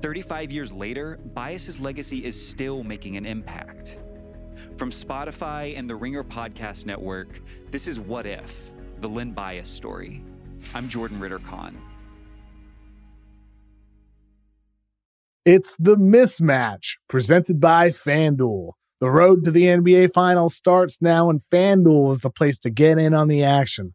35 years later, Bias's legacy is still making an impact. From Spotify and the Ringer Podcast Network, this is What If, the Len Bias story. I'm Jordan Ritter Conn. It's the mismatch presented by FanDuel. The road to the NBA Finals starts now, and FanDuel is the place to get in on the action.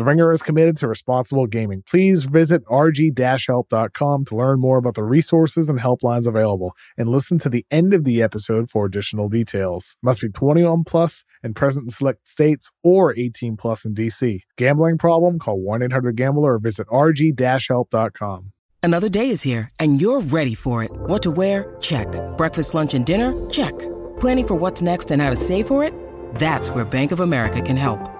The Ringer is committed to responsible gaming. Please visit rg-help.com to learn more about the resources and helplines available and listen to the end of the episode for additional details. Must be 21 plus and present in select states or 18 plus in DC. Gambling problem? Call 1-800-GAMBLER or visit rg-help.com. Another day is here and you're ready for it. What to wear? Check. Breakfast, lunch, and dinner? Check. Planning for what's next and how to save for it? That's where Bank of America can help.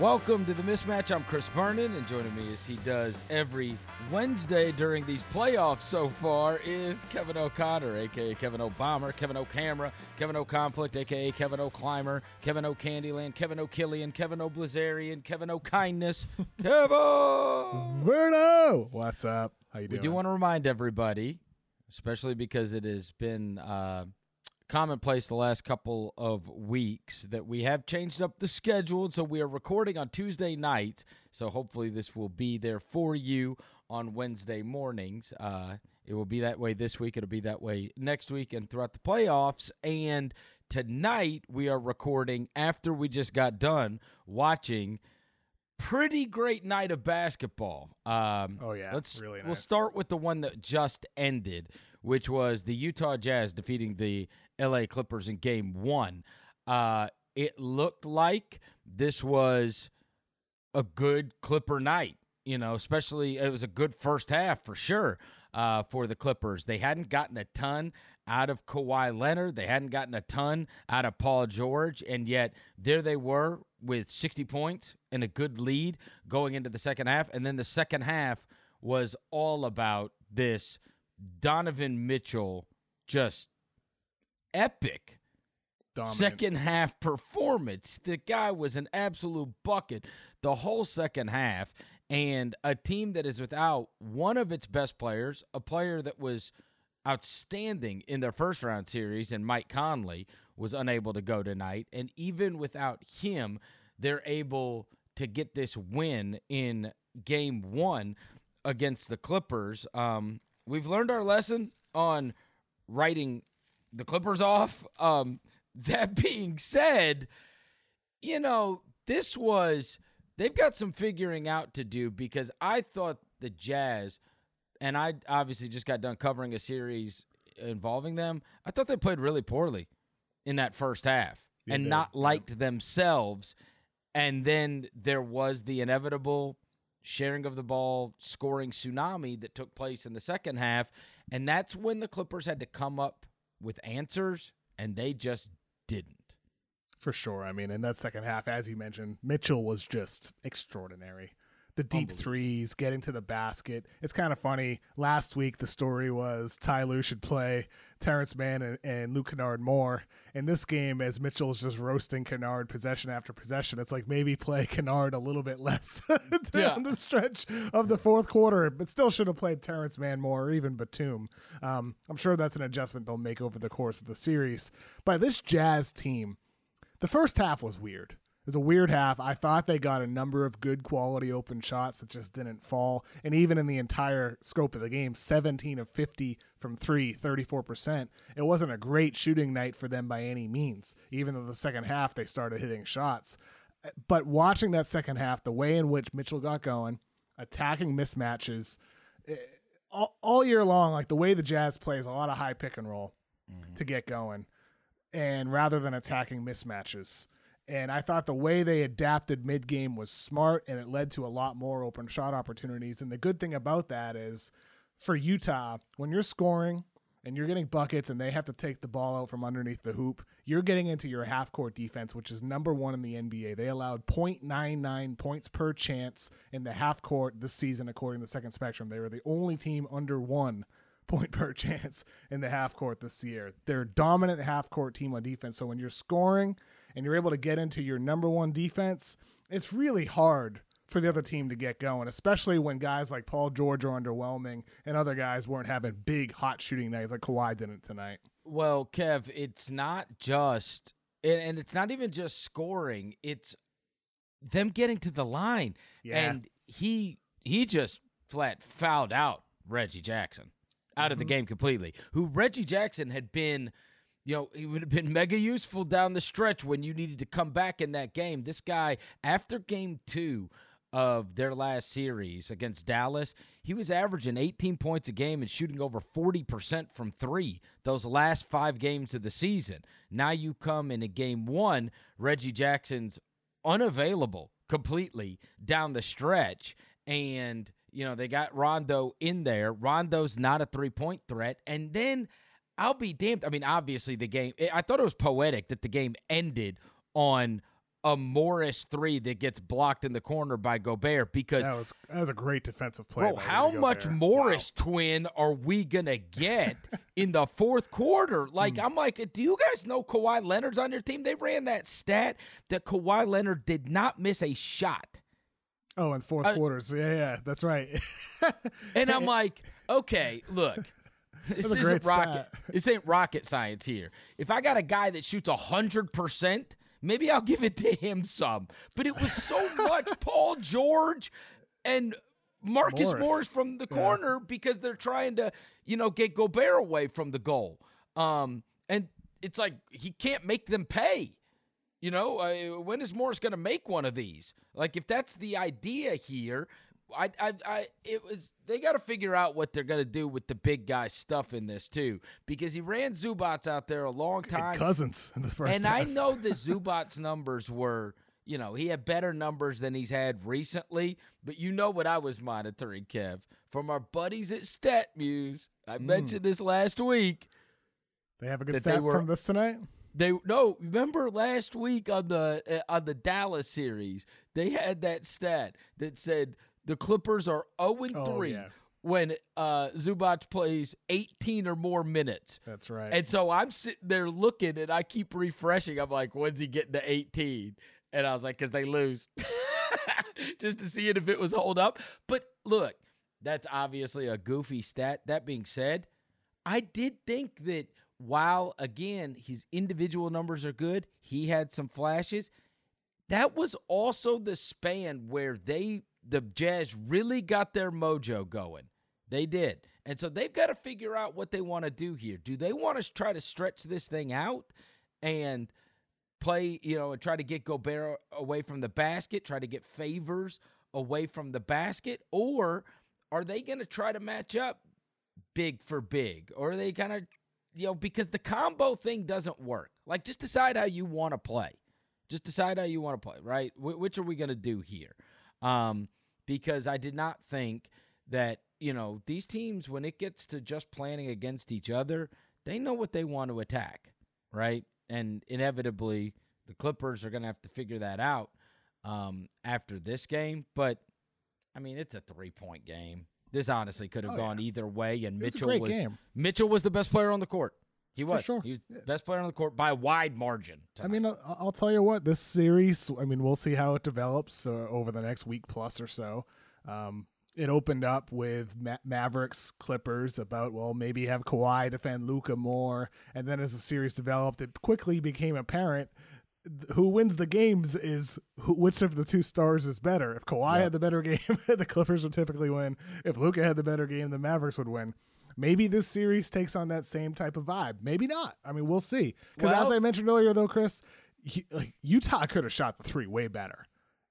Welcome to the mismatch. I'm Chris Vernon, and joining me as he does every Wednesday during these playoffs so far is Kevin O'Connor, aka Kevin O'Bomber, Kevin O'Camera, Kevin O'Conflict, aka Kevin O'Climber, Kevin O'Candyland, Kevin O'Killian, Kevin O'Blizzarian, Kevin O'Kindness, Kevin. Verno! What's up? How you doing? We do want to remind everybody, especially because it has been uh, commonplace the last couple of weeks, that we have changed up the schedule. and So we are recording on Tuesday nights. So hopefully this will be there for you on Wednesday mornings. Uh, it will be that way this week. It'll be that way next week and throughout the playoffs. And tonight we are recording after we just got done watching pretty great night of basketball. Um, Oh, yeah. let's Really we'll start with the one that just ended, which was the Utah Jazz defeating the L.A. Clippers in Game One. Uh, it looked like this was a good Clipper night. You know, especially it was a good first half for sure uh, for the Clippers. They hadn't gotten a ton out of Kawhi Leonard. They hadn't gotten a ton out of Paul George, and yet there they were with 60 points and a good lead going into the second half. And then the second half was all about this Donovan Mitchell just epic Dominant. second half performance. The guy was an absolute bucket the whole second half. And a team that is without one of its best players, a player that was outstanding in their first round series, and Mike Conley was unable to go tonight. And even without him, they're able to get this win in game one against the Clippers. Um, we've learned our lesson on writing the Clippers off. Um, that being said, you know, this was they've got some figuring out to do because I thought the Jazz and I obviously just got done covering a series involving them. I thought they played really poorly in that first half They and not yeah. liked themselves. And then there was the inevitable sharing of the ball, scoring tsunami that took place in the second half. And that's when the Clippers had to come up with answers, and they just didn't. For sure. I mean, in that second half, as you mentioned, Mitchell was just extraordinary. The deep threes, getting to the basket. It's kind of funny. Last week, the story was Ty Lue should play Terrence Mann and, and Luke Kennard more. In this game, as Mitchell's just roasting Kennard possession after possession, it's like maybe play Kennard a little bit less down the stretch of the fourth quarter, but still should have played Terrence Mann more or even Batum. Um, I'm sure that's an adjustment they'll make over the course of the series. But this Jazz team, the first half was weird was a weird half. I thought they got a number of good quality open shots that just didn't fall. And even in the entire scope of the game, 17 of 50 from three, 34%. It wasn't a great shooting night for them by any means, even though the second half they started hitting shots. But watching that second half, the way in which Mitchell got going, attacking mismatches, eh, all, all year long, like the way the Jazz plays a lot of high pick and roll mm-hmm. to get going, and rather than attacking mismatches and I thought the way they adapted mid game was smart and it led to a lot more open shot opportunities. And the good thing about that is for Utah, when you're scoring and you're getting buckets and they have to take the ball out from underneath the hoop, you're getting into your half court defense, which is number one in the NBA. They allowed 0.99 points per chance in the half court this season, according to Second Spectrum. They were the only team under one point per chance in the half court this year. They're a dominant half court team on defense. So when you're scoring, and you're able to get into your number one defense, it's really hard for the other team to get going, especially when guys like Paul George are underwhelming and other guys weren't having big hot shooting nights like Kawhi didn't tonight. Well, Kev, it's not just and it's not even just scoring, it's them getting to the line. Yeah. And he he just flat fouled out Reggie Jackson out mm-hmm. of the mm-hmm. game completely. Who Reggie Jackson had been you know, he would have been mega useful down the stretch when you needed to come back in that game. This guy, after game two of their last series against Dallas, he was averaging 18 points a game and shooting over 40% from three those last five games of the season. Now you come in a game one, Reggie Jackson's unavailable completely down the stretch. And, you know, they got Rondo in there. Rondo's not a three point threat. And then I'll be damned. I mean, obviously the game. I thought it was poetic that the game ended on a Morris three that gets blocked in the corner by Gobert because that was that was a great defensive play. Bro, how much Morris wow. twin are we gonna get in the fourth quarter? Like, mm. I'm like, do you guys know Kawhi Leonard's on your team? They ran that stat that Kawhi Leonard did not miss a shot. Oh, in fourth uh, quarters. Yeah, yeah, that's right. and I'm like, okay, look, this isn't rocket. This ain't rocket science here. If I got a guy that shoots hundred percent, maybe I'll give it to him some. But it was so much Paul George and Marcus Morris, Morris from the corner yeah. because they're trying to, you know, get Gobert away from the goal. Um, and it's like he can't make them pay. You know, uh, when is Morris going to make one of these? Like, if that's the idea here, I, I, I, it was they got to figure out what they're gonna do with the big guy stuff in this too, because he ran Zubac out there a long time. Cousins in the first, and half. I know the Zubac numbers were, you know, he had better numbers than he's had recently. But you know what I was monitoring, Kev, from our buddies at StatMuse. I mm. mentioned this last week. They have a good stat were, from this tonight. They no, remember last week on the uh, on the Dallas series, they had that stat that said the Clippers are 0 3 yeah. when uh, Zubac plays 18 or more minutes. That's right. And so I'm sitting there looking and I keep refreshing. I'm like, when's he getting to 18? And I was like, because they lose. Just to see it if it was hold up. But look, that's obviously a goofy stat. That being said, I did think that while, again, his individual numbers are good, he had some flashes. That was also the span where they the Jazz really got their mojo going. They did. And so they've got to figure out what they want to do here. Do they want to try to stretch this thing out and play, you know, and try to get Gobert away from the basket, try to get Favors away from the basket? Or are they going to try to match up big for big? Or are they kind of, you know, because the combo thing doesn't work. Like, just decide how you want to play. Just decide how you want to play, right? Wh- which are we going to do here? Um, because I did not think that, you know, these teams, when it gets to just planning against each other, they know what they want to attack, right? And inevitably, the Clippers are going to have to figure that out um, after this game. But I mean, it's a three point game. This honestly could have Oh, gone yeah. either way, and Mitchell was game. Mitchell was the best player on the court. He was. sure. He was Yeah. best player on the court by a wide margin. I mean, I'll, I'll tell you what, this series, I mean, we'll see how it develops uh, over the next week plus or so. Um, it opened up with Ma- Mavericks Clippers about, well, maybe have Kawhi defend Luka more. And then as the series developed, it quickly became apparent th- who wins the games is who, which of the two stars is better. If Kawhi Yep. had the better game, the Clippers would typically win. If Luka had the better game, the Mavericks would win. Maybe this series takes on that same type of vibe. Maybe not. I mean, we'll see. Because as I mentioned earlier, though, Chris, he, like, Utah could have shot the three way better.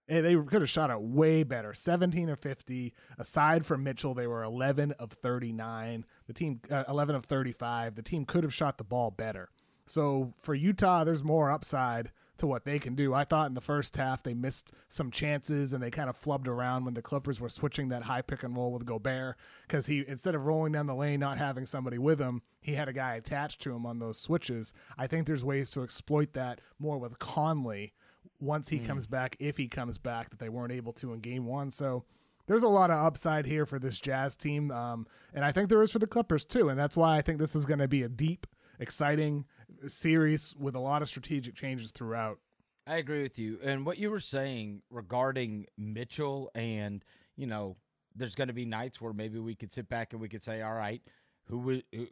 Eh, They could have shot it way better. 17 of 50. Aside from Mitchell, they were 11 of 39. The team, uh, 11 of 35. The team could have shot the ball better. So for Utah, there's more upside to what they can do. I thought in the first half they missed some chances and they kind of flubbed around when the Clippers were switching that high pick and roll with Gobert because he instead of rolling down the lane, not having somebody with him, he had a guy attached to him on those switches. I think there's ways to exploit that more with Conley once he comes back, if he comes back, that they weren't able to in game one. So there's a lot of upside here for this Jazz team. Um, and I think there is for the Clippers too. And that's why I think this is going to be a deep, exciting series with a lot of strategic changes throughout. I agree with you. And what you were saying regarding Mitchell, and, you know, there's going to be nights where maybe we could sit back and we could say, all right, who, who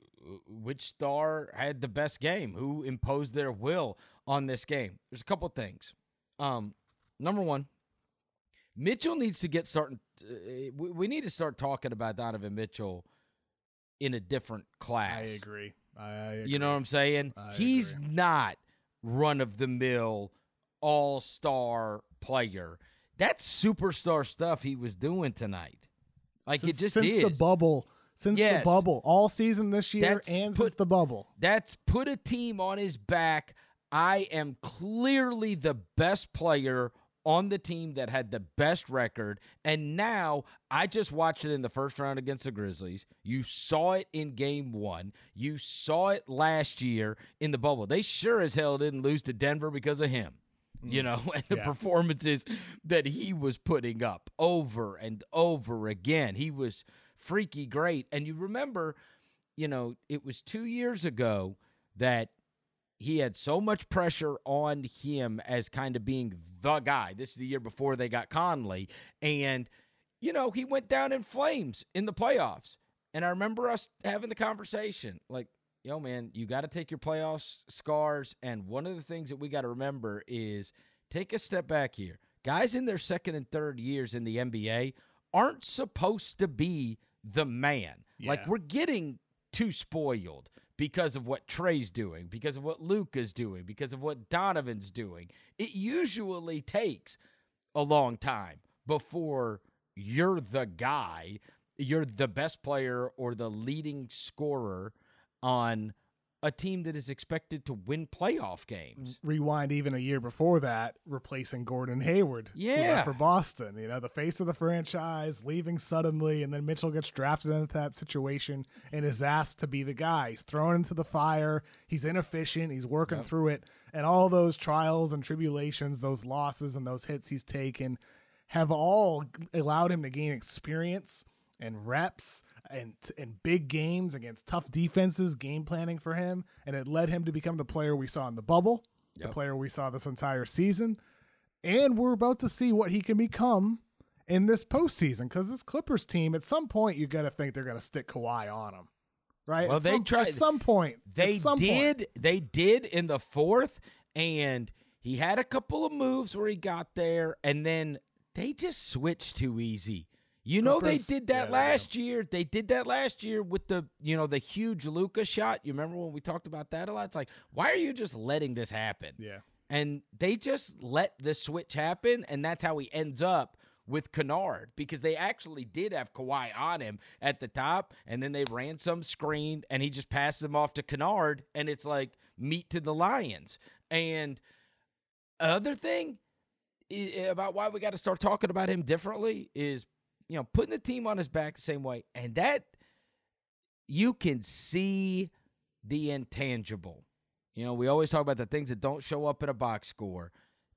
which star had the best game? Who imposed their will on this game? There's a couple things. Um, number one, Mitchell needs to get starting. Uh, we, we need to start talking about Donovan Mitchell in a different class. I agree. I, I. You know what I'm saying? I He's agree. not run of the mill all star player. That's superstar stuff he was doing tonight. Like since, it just since is. the bubble, since Yes. the bubble, all season this year That's and put- since the bubble. That's put a team on his back. I am clearly the best player on the team that had the best record. And now I just watched it in the first round against the Grizzlies. You saw it in game one. You saw it last year in the bubble. They sure as hell didn't lose to Denver because of him. You mm. know, and the Yeah. performances that he was putting up over and over again. He was freaky great. And you remember, you know, it was two years ago that he had so much pressure on him as kind of being the guy. This is the year before they got Conley. And, you know, he went down in flames in the playoffs. And I remember us having the conversation like, yo, man, you got to take your playoffs scars. And one of the things that we got to remember is take a step back here. Guys in their second and third years in the NBA aren't supposed to be the man. Like, we're getting too spoiled because of what Trae's doing, because of what Luka's doing, because of what Donovan's doing. It usually takes a long time before you're the guy, you're the best player or the leading scorer on a team that is expected to win playoff games. Rewind even a year before that, replacing Gordon Hayward. Yeah. for Boston. You know, the face of the franchise, leaving suddenly, and then Mitchell gets drafted into that situation and is asked to be the guy. He's thrown into the fire. He's inefficient. He's working Yep. through it, and all those trials and tribulations, those losses and those hits he's taken, have all allowed him to gain experience and reps and and big games against tough defenses, game planning for him, and it led him to become the player we saw in the bubble, the player we saw this entire season, and we're about to see what he can become in this postseason. Because this Clippers team, at some point, you got to think they're going to stick Kawhi on him, right? Well, At they some, tried- at some point. They some did. Point. They did in the fourth, and he had a couple of moves where he got there, and then they just switched too easy. You know they did that they last year. They did that last year with the you know the huge Luka shot. You remember when we talked about that a lot? It's like why are you just letting this happen? Yeah. And they just let the switch happen, and that's how he ends up with Kennard because they actually did have Kawhi on him at the top, and then they ran some screen, and he just passes him off to Kennard, and it's like meat to the lions. And other thing about why we got to start talking about him differently is, you know, putting the team on his back the same way, and that you can see the intangible. You know, we always talk about the things that don't show up in a box score.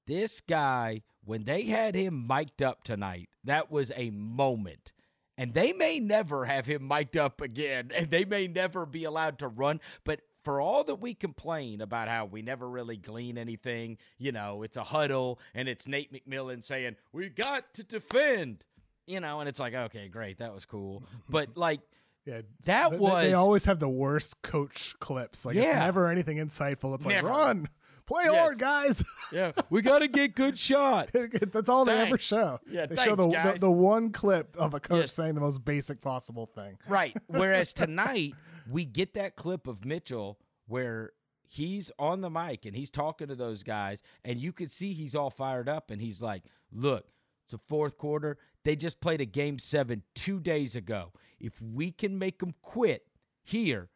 This guy, when they had him mic'd up tonight, that was a moment. And they may never have him mic'd up again, and they may never be allowed to run. But for all that we complain about how we never really glean anything, you know, it's a huddle and it's Nate McMillan saying, We got to defend, you know, and it's like, okay, great, that was cool. But like, Yeah, That they, was- They always have the worst coach clips. Like it's Yeah. never anything insightful. It's like run, play Yes. hard, guys. yeah, we got to get good shots. That's all they ever show. Yeah, they show thanks, the, the guys. the one clip of a coach Yes. saying the most basic possible thing. Right. Whereas tonight we get that clip of Mitchell where he's on the mic and he's talking to those guys and you could see he's all fired up and he's like, "Look, it's a fourth quarter. They just played a game 7 2 days ago. If we can make them quit here,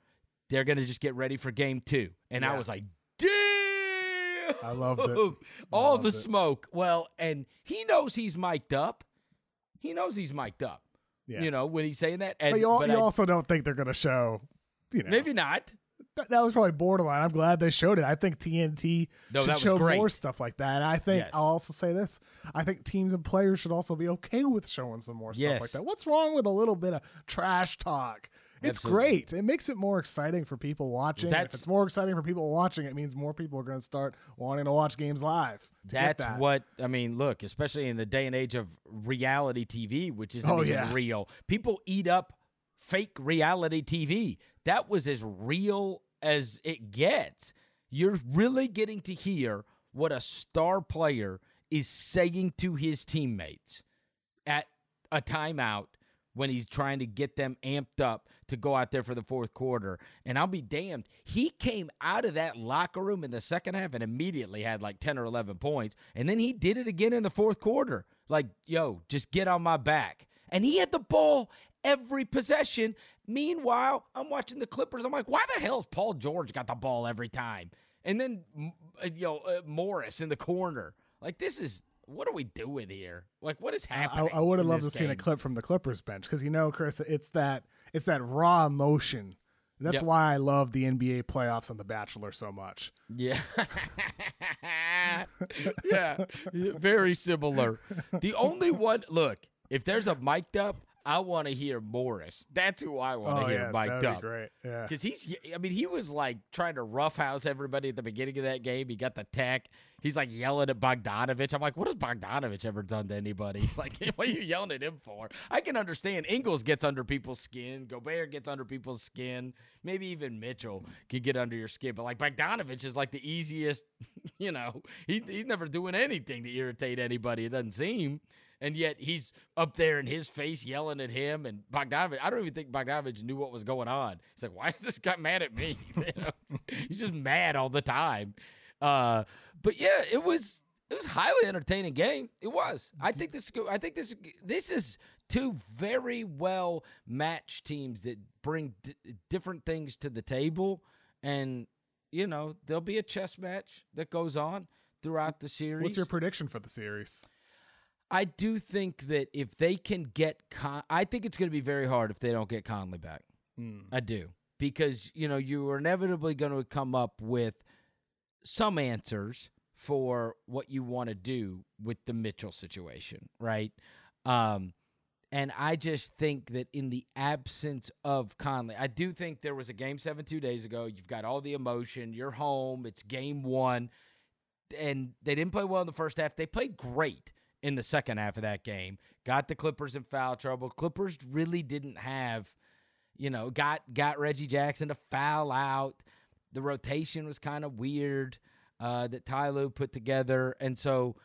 they're going to just get ready for game 2." And I was like, "Damn!" I love it. All the it. smoke. Well, and he knows he's mic'd up. He knows he's mic'd up. Yeah. You know, when he's saying that. And but you, al- but you I- also don't think they're going to show. You know, maybe not. That, that was probably borderline. I'm glad they showed it. I think TNT No, should show great. more stuff like that. And I think Yes. I'll also say this: I think teams and players should also be okay with showing some more stuff like that. What's wrong with a little bit of trash talk? It's Absolutely. great. It makes it more exciting for people watching. That's- if it's more exciting for people watching, it means more people are going to start wanting to watch games live. That's that. what I mean. Look, especially in the day and age of reality TV, which isn't Oh, even yeah. real, people eat up fake reality TV. That was as real as it gets. You're really getting to hear what a star player is saying to his teammates at a timeout when he's trying to get them amped up to go out there for the fourth quarter. And I'll be damned, he came out of that locker room in the second half and immediately had like 10 or 11 points. And then he did it again in the fourth quarter. Like, yo, just get on my back. And he had the ball every possession. Meanwhile, I'm watching the Clippers. I'm like, why the hell has Paul George got the ball every time? And then, uh, you know, uh, Morris in the corner. Like, this is. What are we doing here? Like, what is I, happening? I would have loved to this seen a clip from the Clippers bench because you know, Chris, it's that it's that raw emotion. That's Yep. why I love the NBA playoffs and The Bachelor so much. Yeah. yeah. Very similar. The only one, look, if there's a mic'd up, I want to hear Morris. That's who I want to oh hear yeah, mic'd up. be great. Yeah. Because he's, I mean, he was like trying to roughhouse everybody at the beginning of that game. He got the tech. He's like yelling at Bogdanovich. I'm like, what has Bogdanovich ever done to anybody? Like, what are you yelling at him for? I can understand Ingles gets under people's skin. Gobert gets under people's skin. Maybe even Mitchell can get under your skin. But like Bogdanovich is like the easiest, you know, he, he's never doing anything to irritate anybody. It doesn't seem. And yet he's up there in his face yelling at him and Bogdanovich. I don't even think Bogdanovich knew what was going on. He's like, why is this guy mad at me? You know? he's just mad all the time. Uh, but yeah, it was it was highly entertaining game. It was. I think this. I think this. This is two very well matched teams that bring d- different things to the table, and you know there'll be a chess match that goes on throughout the series. What's your prediction for the series? I do think that if they can get, Con- I think it's going to be very hard if they don't get Conley back. I do because you know you are inevitably going to come up with some answers for what you want to do with the Mitchell situation, right? Um, and I just think that in the absence of Conley, I do think there was a game seven two days ago. You've got all the emotion. You're home. It's game one, and they didn't play well in the first half. They played great in the second half of that game. Got the Clippers in foul trouble. Clippers really didn't have, you know, got got Reggie Jackson to foul out. The rotation was kind of weird uh, that Ty Lue put together, and so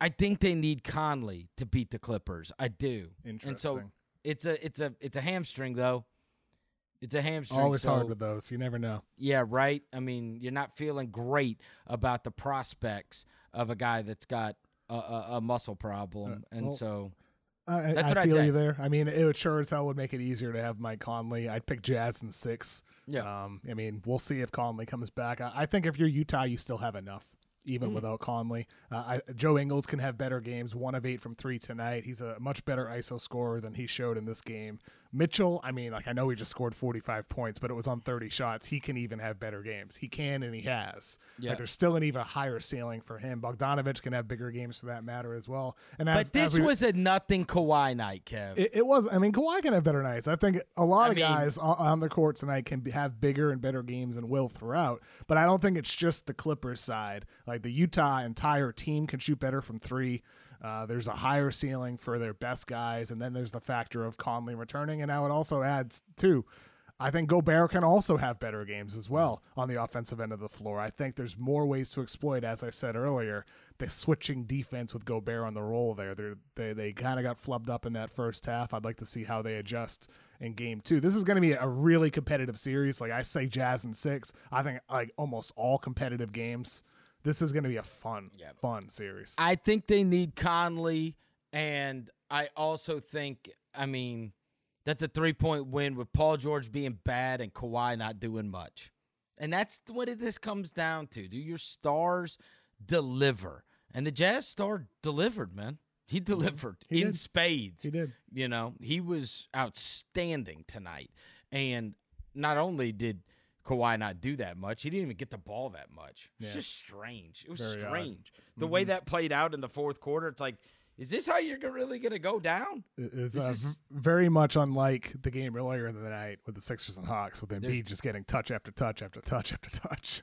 I think they need Conley to beat the Clippers. I do. And so it's a it's a it's a hamstring though. It's a hamstring. Always so, hard with those. You never know. Yeah, right. I mean, you're not feeling great about the prospects of a guy that's got a, a, a muscle problem, Uh, and well, so I, That's I what I'd feel you there. I mean, it would sure as hell would make it easier to have Mike Conley. I'd pick Jazz in six. Yeah. Um, I mean, we'll see if Conley comes back. I, I think if you're Utah, you still have enough, even Mm. without Conley. Uh, I, Joe Ingles can have better games. One of eight from three tonight. He's a much better ISO scorer than he showed in this game. Mitchell, I mean, like I know he just scored 45 points, but it was on 30 shots. He can even have better games. He can and he has. Yeah. Like there's still an even higher ceiling for him. Bogdanovich can have bigger games for that matter as well. And as, But this we- was a nothing Kawhi night, Kev. it, it was. I mean, Kawhi can have better nights. I think a lot I of mean- guys on, on the court tonight can have bigger and better games and will throughout. But I don't think it's just the Clippers side. Like the Utah entire team can shoot better from three. Uh, there's a higher ceiling for their best guys, and then there's the factor of Conley returning, and now it also adds too. I think Gobert can also have better games as well on the offensive end of the floor. I think there's more ways to exploit, as I said earlier, the switching defense with Gobert on the roll there. They're, they they kind of got flubbed up in that first half. I'd like to see how they adjust in game two. This is going to be a really competitive series. Like I say, Jazz and six. I think like almost all competitive games. This is going to be a fun, fun series. I think they need Conley, and I also think, I mean, that's a three point win with Paul George being bad and Kawhi not doing much. And that's what it, this comes down to. Do your stars deliver? And the Jazz star delivered, man. He delivered He in did. spades. he did. You know, he was outstanding tonight. And not only did Kawhi not do that much, he didn't even get the ball that much. It's Yeah. just strange. It was Very odd. strange. The way that played out in the fourth quarter, it's like, is this how you're really going to go down? It is, This uh, is- very much unlike the game earlier in the night with the Sixers and Hawks, with Embiid There's- just getting touch after touch after touch after touch.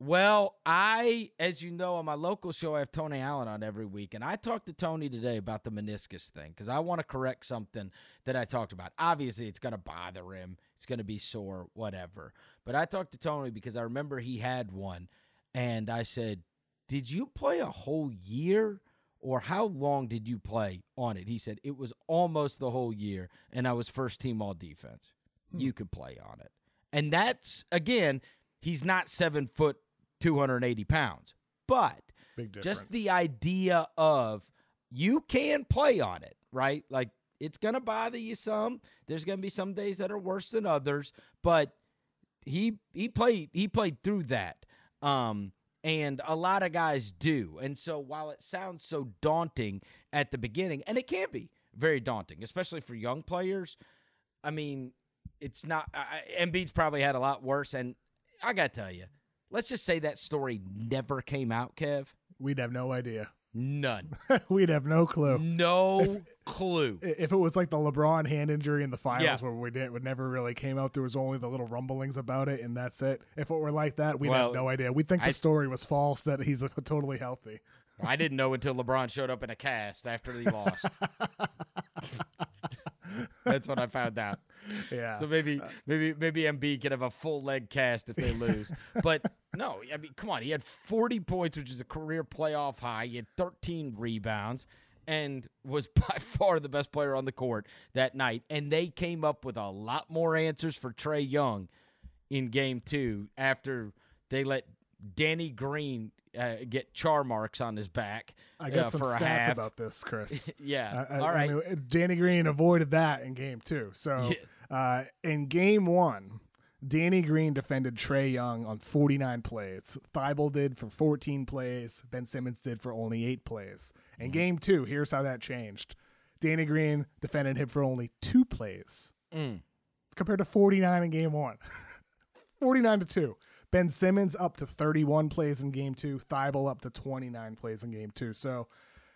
Well, I, as you know, on my local show, I have Tony Allen on every week. And I talked to Tony today about the meniscus thing because I want to correct something that I talked about. Obviously, it's going to bother him, it's going to be sore, whatever. But I talked to Tony because I remember he had one. And I said, Did you play a whole year? Or how long did you play on it? He said, It was almost the whole year. And I was first team all defense. Hmm. You could play on it. And that's, again, he's not seven foot, 280 pounds. But just the idea of you can play on it, right? Like it's going to bother you some. There's going to be some days that are worse than others, but he he played he played through that. Um and a lot of guys do. And so while it sounds so daunting at the beginning, and it can be very daunting, especially for young players, I mean, it's not. I, Embiid's probably had a lot worse, and I got to tell you, let's just say that story never came out, Kev. We'd have no idea. None. We'd have no clue. No clue. If it was like the LeBron hand injury in the finals Yeah. where we did, it never really came out, there was only the little rumblings about it, and that's it. If it were like that, we'd Well, have no idea. We'd think I- the story was false, that he's totally healthy. I didn't know until LeBron showed up in a cast after he lost. That's what I found out. Yeah. So maybe uh, maybe maybe Embiid can have a full leg cast if they lose. but no, I mean, come on. He had 40 points, which is a career playoff high. He had 13 rebounds and was by far the best player on the court that night. And they came up with a lot more answers for Trae Young in game two after they let Danny Green uh, get char marks on his back. I got uh, some stats about this, Chris. yeah. I- I- All I mean, Danny Green avoided that in game two. So uh, in game one, Danny Green defended Trae Young on 49 plays. Thybulle did for 14 plays. Ben Simmons did for only eight plays. In game two, here's how that changed. Danny Green defended him for only two plays Mm. compared to 49 in game one. 49 to 2. Ben Simmons up to 31 plays in game two. Thybulle up to 29 plays in game two. So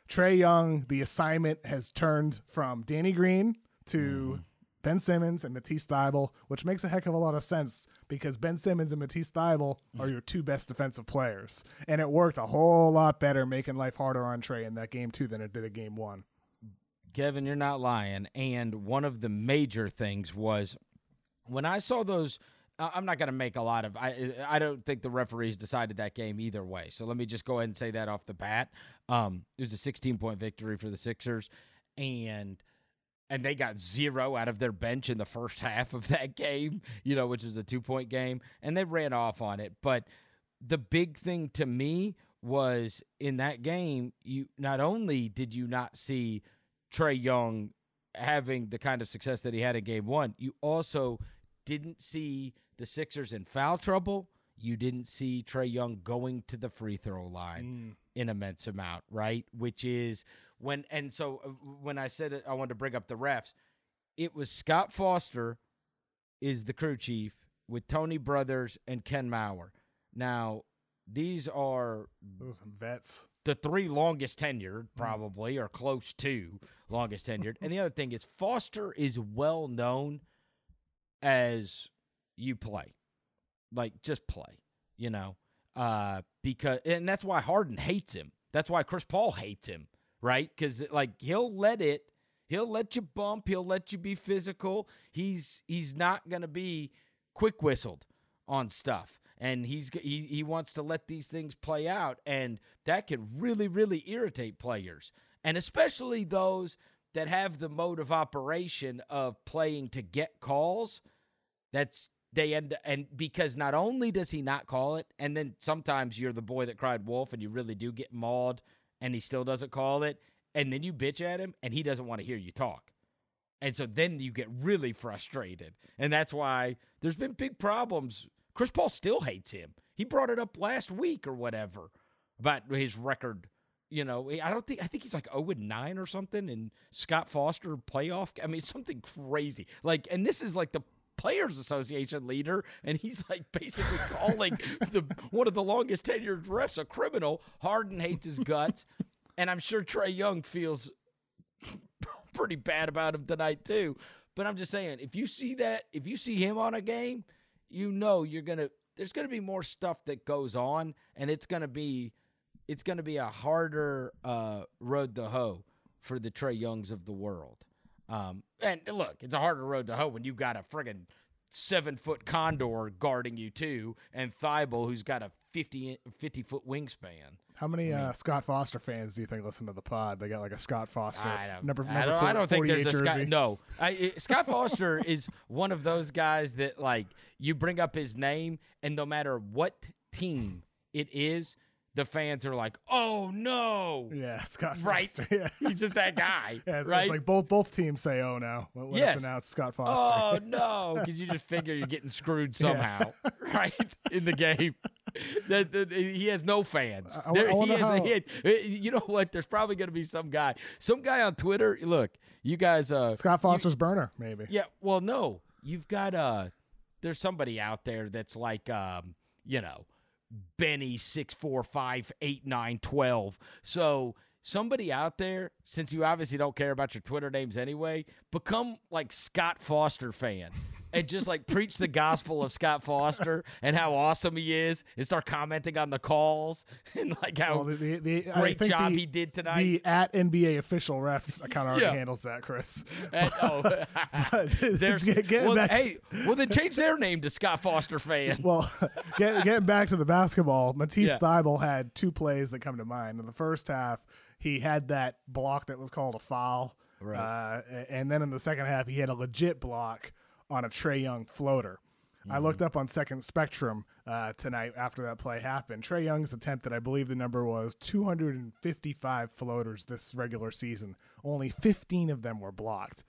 Trae Young, the assignment has turned from Danny Green to mm-hmm. Ben Simmons and Matisse Thybulle, which makes a heck of a lot of sense because Ben Simmons and Matisse Thybulle are your two best defensive players. And it worked a whole lot better making life harder on Trae in that game two than it did in game one. Kevin, you're not lying. And one of the major things was when I saw those. I'm not going to make a lot of. I I don't think the referees decided that game either way. So let me just go ahead and say that off the bat. Um, it was a 16 point victory for the Sixers, and and they got zero out of their bench in the first half of that game. You know, which was a two point game, and they ran off on it. But the big thing to me was in that game, you not only did you not see Trae Young having the kind of success that he had in game one, you also didn't see the Sixers in foul trouble. You didn't see Trae Young going to the free throw line mm. in immense amount, right? Which is when, and so uh, when I said it, I wanted to bring up the refs. It was Scott Foster is the crew chief with Tony Brothers and Ken Mauer. Now, these are those vets. The three longest tenured, mm. probably, or close to longest tenured. and the other thing is Foster is well known as you play. Like just play, you know. Uh because and that's why Harden hates him. That's why Chris Paul hates him, right? Cuz like he'll let it he'll let you bump, he'll let you be physical. He's he's not going to be quick whistled on stuff and he's he, he wants to let these things play out and that can really really irritate players and especially those that have the mode of operation of playing to get calls that's they end and because not only does he not call it and then sometimes you're the boy that cried wolf and you really do get mauled and he still doesn't call it and then you bitch at him and he doesn't want to hear you talk and so then you get really frustrated and that's why there's been big problems chris paul still hates him he brought it up last week or whatever about his record you know, I don't think I think he's like 0 and 9 or something and Scott Foster playoff. I mean, something crazy. Like, and this is like the Players Association leader, and he's like basically calling the one of the longest tenured refs a criminal. Harden hates his guts, and I'm sure Trae Young feels pretty bad about him tonight too. But I'm just saying, if you see that, if you see him on a game, you know you're gonna. There's gonna be more stuff that goes on, and it's gonna be, it's gonna be a harder uh, road to hoe for the Trae Youngs of the world. Um, and look, it's a harder road to hoe when you've got a friggin' seven foot condor guarding you too, and Thybulle, who's got a 50, 50 foot wingspan. How many uh, Scott Foster fans do you think listen to the pod? They got like a Scott Foster I number. number I don't, I don't think there's a. Scott. No, I, Scott Foster is one of those guys that like you bring up his name, and no matter what team it is, the fans are like, "Oh no!" Yeah, Scott right? Foster. Yeah, he's just that guy. yeah, right. It's like both both teams say, "Oh no," when yes. it's announced Scott Foster. Oh no, because you just figure you're getting screwed somehow, yeah. right? In the game, that, that, he has no fans. I, there, I he has how... you know what? There's probably going to be some guy, some guy on Twitter. Look, you guys. Uh, Scott Foster's you, burner, maybe. Yeah. Well, no, you've got uh, there's somebody out there that's like, um, you know Benny six four five eight nine twelve. So somebody out there, since you obviously don't care about your Twitter names anyway, become like Scott Foster fan and just like preach the gospel of Scott Foster and how awesome he is, and start commenting on the calls and like how well, the, the, great job the, he did tonight. The at NBA official ref account already yeah. handles that, Chris. And, oh, there's get, get well, back. hey, well then change their name to Scott Foster fan. Well, get, getting back to the basketball, Matisse yeah. Thybulle had two plays that come to mind. In the first half, he had that block that was called a foul. Right. Uh, and then in the second half, he had a legit block on a Trae Young floater. Mm-hmm. I looked up on Second Spectrum uh, tonight after that play happened. Trae Young's attempted, I believe the number was 255 floaters this regular season. Only 15 of them were blocked.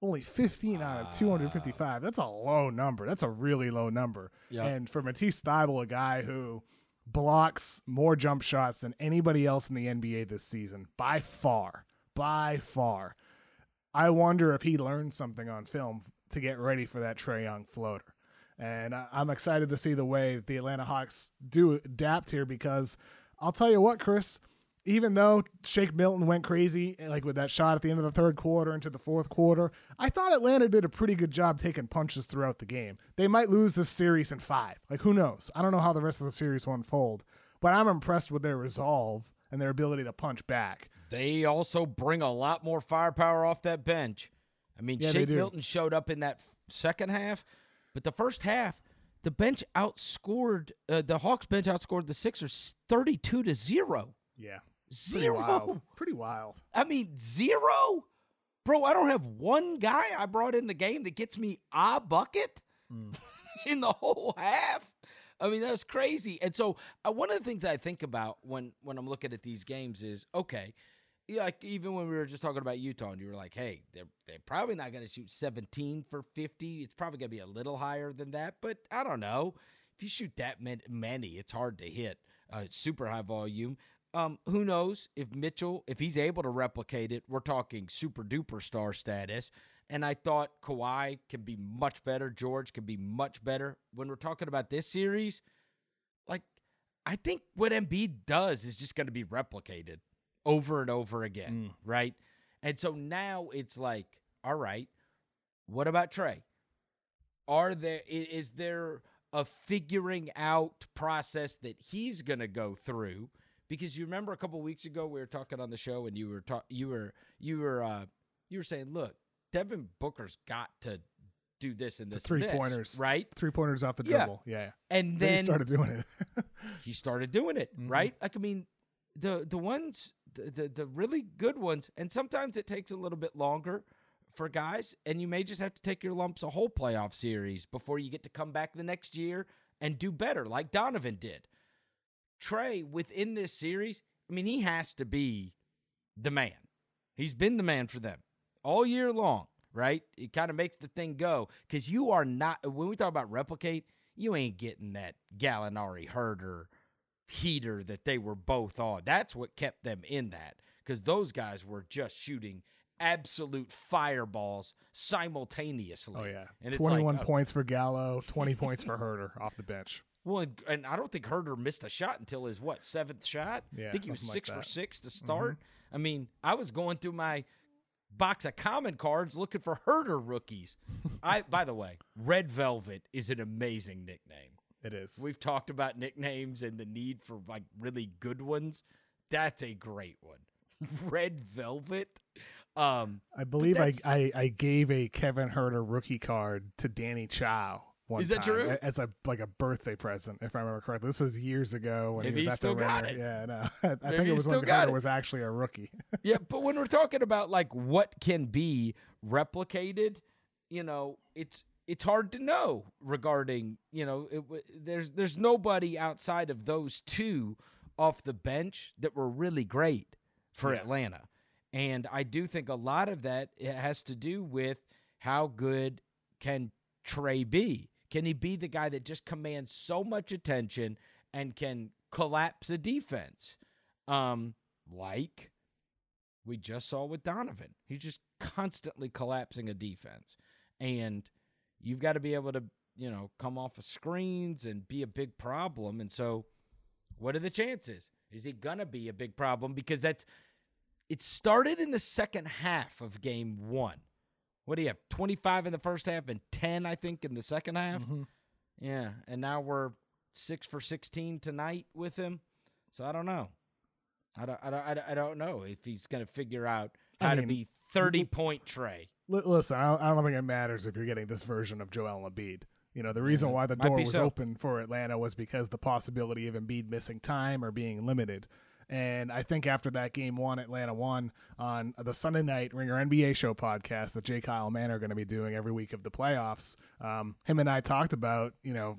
Only 15 out of 255. That's a low number. That's a really low number. Yep. And for Matisse Thybulle, a guy who blocks more jump shots than anybody else in the NBA this season, by far, by far. I wonder if he learned something on film to get ready for that Trae Young floater. And I, am excited to see the way the Atlanta Hawks do adapt here because I'll tell you what, Chris, even though Shake Milton went crazy, eh, like with that shot at the end of the third quarter into the fourth quarter, I thought Atlanta did a pretty good job taking punches throughout the game. They might lose this series in five. Like, who knows? I don't know how the rest of the series will unfold, but I'm impressed with their resolve and their ability to punch back. They also bring a lot more firepower off that bench. I mean, Yeah, Shake. Milton showed up in that second half, but the first half, the bench outscored uh, the Hawks bench outscored the Sixers 32 to 0. Yeah. Pretty Zero. wild. Pretty wild. I mean, zero? Bro, I don't have one guy I brought in the game that gets me a bucket in the whole half. I mean, that's crazy. And so, uh, one of the things I think about when when I'm looking at these games is okay, like even when we were just talking about Utah, and you were like, "Hey, they're they're probably not going to shoot 17 for 50. It's probably going to be a little higher than that, but I don't know. If you shoot that many, it's hard to hit uh, super high volume. Um, who knows if Mitchell, if he's able to replicate it, we're talking super duper star status. And I thought Kawhi can be much better. George can be much better. When we're talking about this series, like I think what Embiid does is just going to be replicated over and over again, right? And so now it's like, all right, what about Trae? Are there is there a figuring out process that he's going to go through? Because you remember a couple weeks ago we were talking on the show and you were ta- you were you were uh you were saying, look, Devin Booker's got to do this and this, and Three this," pointers. right? Three pointers off the dribble. Yeah. yeah. And Then then he started doing it. he started doing it, Mhm. right? Like I mean, the the ones the, the really good ones, and sometimes it takes a little bit longer for guys, and you may just have to take your lumps a whole playoff series before you get to come back the next year and do better, like Donovan did. Trae within this series, I mean, he has to be the man. He's been the man for them all year long, right? It kind of makes the thing go because you are not, when we talk about replicate, you ain't getting that Gallinari Huerter heater that they were both on. That's what kept them in that because those guys were just shooting absolute fireballs simultaneously. Oh yeah. And it's 21 like, uh, points for Gallo, 20 points for Huerter off the bench. Well, and, and I don't think Huerter missed a shot until his what seventh shot. Yeah, I think he was something like six for that. Mm-hmm. six to start. I mean, I was going through my box of common cards looking for Huerter rookies. I, by the way, Red Velvet is an amazing nickname. It is. We've talked about nicknames and the need for like really good ones. That's a great one. Red Velvet. Um, I believe I, I I gave a Kevin Huerter rookie card to Danny Chau. One Is that time, true? As a like a birthday present, if I remember correctly. This was years ago when Maybe he was at still the got it. Yeah, no. I Maybe think it was when it. was actually a rookie. yeah, but when we're talking about like what can be replicated, you know, it's it's hard to know regarding, you know, it, there's there's nobody outside of those two off the bench that were really great for Yeah. Atlanta. And I do think a lot of that it has to do with how good can Trae be? Can he be the guy that just commands so much attention and can collapse a defense? Um, like we just saw with Donovan. He's just constantly collapsing a defense. And you've got to be able to, you know, come off of screens and be a big problem. And so, what are the chances? Is he going to be a big problem? Because that's, it started in the second half of game one. What do you have? 25 in the first half and 10, I think, in the second half? Mhm. Yeah. And now we're six for 16 tonight with him. So I don't know. I don't, I don't, I don't, know if he's going to figure out I how to be 30 point Trae. Li- Listen, I don't, I don't think it matters if you're getting this version of Joel Embiid. You know, the reason why the might door was so. open for Atlanta was because the possibility of Embiid missing time or being limited. And I think after that game one, Atlanta won on the Sunday night Ringer NBA show podcast that J. Kyle Mann are going to be doing every week of the playoffs. Um, him and I talked about, you know,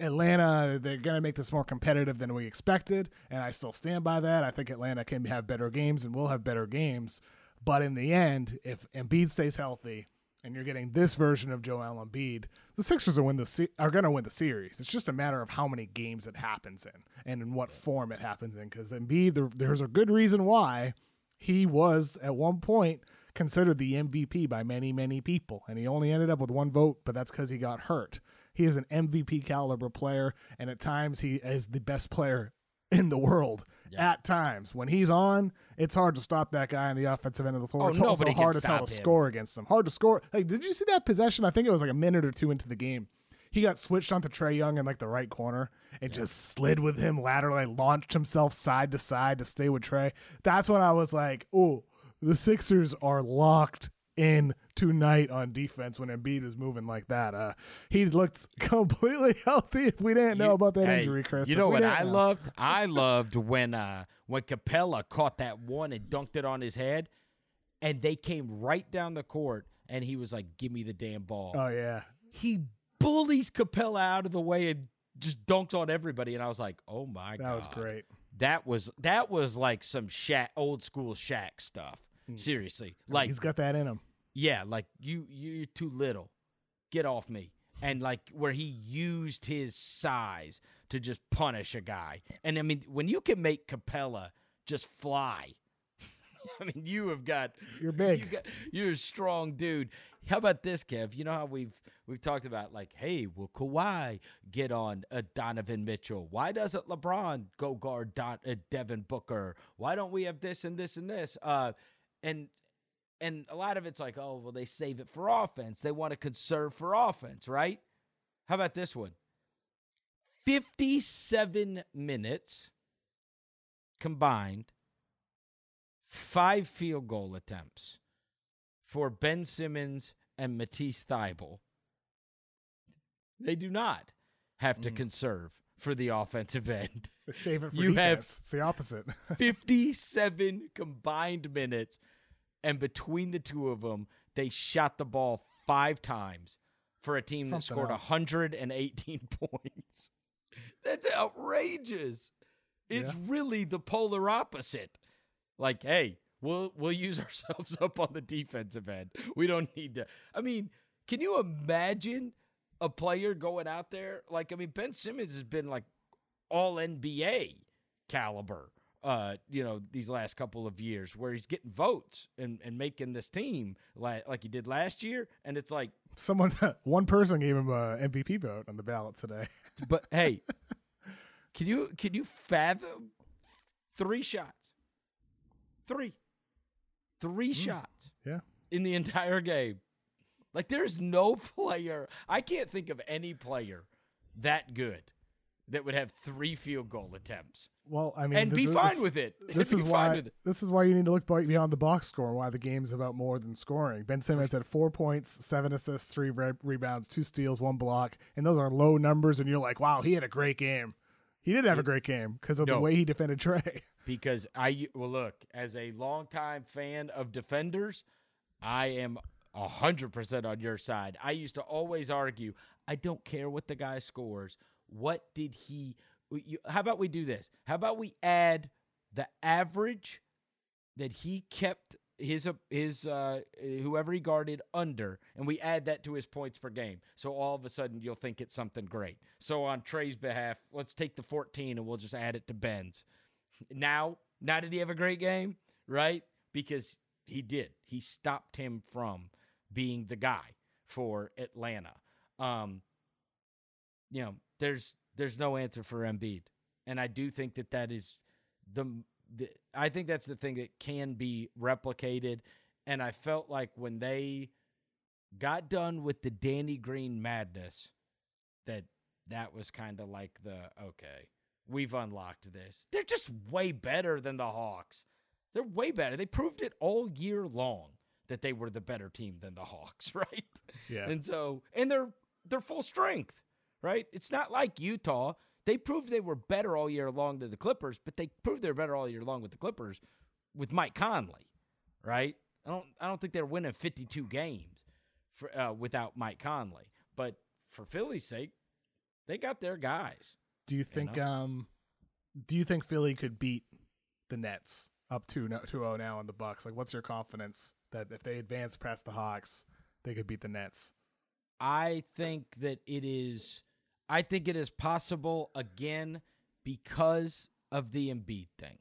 Atlanta, they're going to make this more competitive than we expected, and I still stand by that. I think Atlanta can have better games and will have better games. But in the end, if Embiid stays healthy and you're getting this version of Joel Embiid, the Sixers are, win the se- are going to win the series. It's just a matter of how many games it happens in and in what form it happens in. Because Embiid, there, there's a good reason why he was at one point considered the MVP by many, many people, and he only ended up with one vote, but that's because he got hurt. He is an MVP caliber player, and at times he is the best player in the world at times. When he's on, it's hard to stop that guy on the offensive end of the floor. Oh, it's also hard as hell stop to him. score against him. Hard to score. Like, did you see that possession? I think it was like a minute or two into the game. He got switched onto Trae Young in like the right corner and just slid with him laterally, launched himself side to side to stay with Trae. That's when I was like, oh, the Sixers are locked in tonight on defense when Embiid is moving like that. Uh, he looked completely healthy. If we didn't know about that hey, injury, Chris, You know what I know- loved? I loved when uh when Capela caught that one and dunked it on his head, and they came right down the court, and he was like, "Give me the damn ball." Oh yeah, he bullies Capela out of the way and just dunked on everybody, and I was like, "Oh my god, that was great. That was that was like some Shaq, old school Shaq stuff. Seriously, like he's got that in him. Yeah, like you you're too little. Get off me. And like where he used his size to just punish a guy. And I mean, when you can make Capela just fly, I mean, you have got You're big. You got, you're a strong dude. How about this, Kev? You know how we've we've talked about like, hey, will Kawhi get on a Donovan Mitchell? Why doesn't LeBron go guard Don, uh, Devin Booker? Why don't we have this and this and this? Uh, and and a lot of it's like, oh, well, they save it for offense. They want to conserve for offense, right? How about this one? 57 minutes combined, five field goal attempts for Ben Simmons and Matisse Thybulle. They do not have to mm. conserve for the offensive end. Save it for You have- it's the opposite. 57 combined minutes, and between the two of them, they shot the ball five times for a team that scored else. 118 points. That's outrageous. It's Yeah. really the polar opposite. Like, hey, we'll we'll use ourselves up on the defensive end. We don't need to. I mean, can you imagine a player going out there? Like, I mean, Ben Simmons has been like all NBA caliber uh you know these last couple of years where he's getting votes and and making this team like like he did last year. And it's like Someone, one person gave him a MVP vote on the ballot today. but hey can you can you fathom three shots? Three. Three shots Yeah. in the entire game. Like there's no player i can't think of any player that good that would have three field goal attempts Well, I mean, and be this- fine with it. This Be is why. it. This is why you need to look beyond the box score. Why the game's about more than scoring. Ben Simmons had four points, seven assists, three re- rebounds, two steals, one block, and those are low numbers. And you're like, wow, he had a great game. He did have a great game because of the way he defended Trae. because I well look as a longtime fan of defenders, I am hundred percent on your side. I used to always argue. I don't care what the guy scores. What did he? You, how about we do this? How about we add the average that he kept his uh, his uh, whoever he guarded under, and we add that to his points per game. So all of a sudden you'll think it's something great. So on Trae's behalf, let's take the 14 and we'll just add it to Ben's. Now, now did he have a great game? Right? Because he did. He stopped him from being the guy for Atlanta. Um, you know, there's there's no answer for Embiid, and I do think that that is the, the I think that's the thing that can be replicated. And I felt like when they got done with the Danny Green madness, that that was kind of like the okay, we've unlocked this. They're just way better than the Hawks. They're way better. They proved it all year long that they were the better team than the Hawks, right? Yeah. And so, and they're they're full strength, right? It's not like Utah. They proved they were better all year long than the Clippers, but they proved they were better all year long with the Clippers with Mike Conley, right? I don't I don't think they're winning 52 games for uh, without Mike Conley, but for Philly's sake, they got their guys. Do you think? know? Um, do you think Philly could beat the Nets up to 2-0 now on the Bucks? Like, what's your confidence that if they advance past the Hawks, they could beat the Nets? I think that it is I think it is possible again because of the Embiid thing.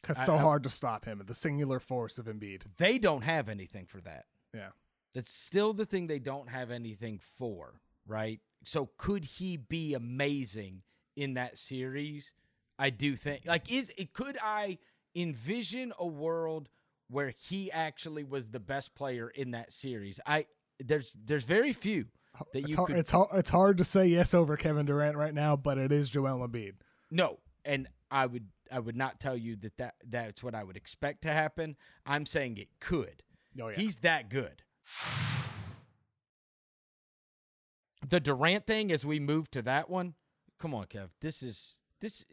Because so I- hard to stop him, the singular force of Embiid. They don't have anything for that. Yeah. That's still the thing they don't have anything for, right? So could he be amazing in that series? I do think like is it could I envision a world where he actually was the best player in that series? I there's there's very few that It's you hard, could it's hard. It's hard to say yes over Kevin Durant right now, but it is Joel Embiid. No, and I would I would not tell you that, that that's what I would expect to happen. I'm saying it could. Oh, yeah. He's that good. The Durant thing as we move to that one. Come on, Kev. This is this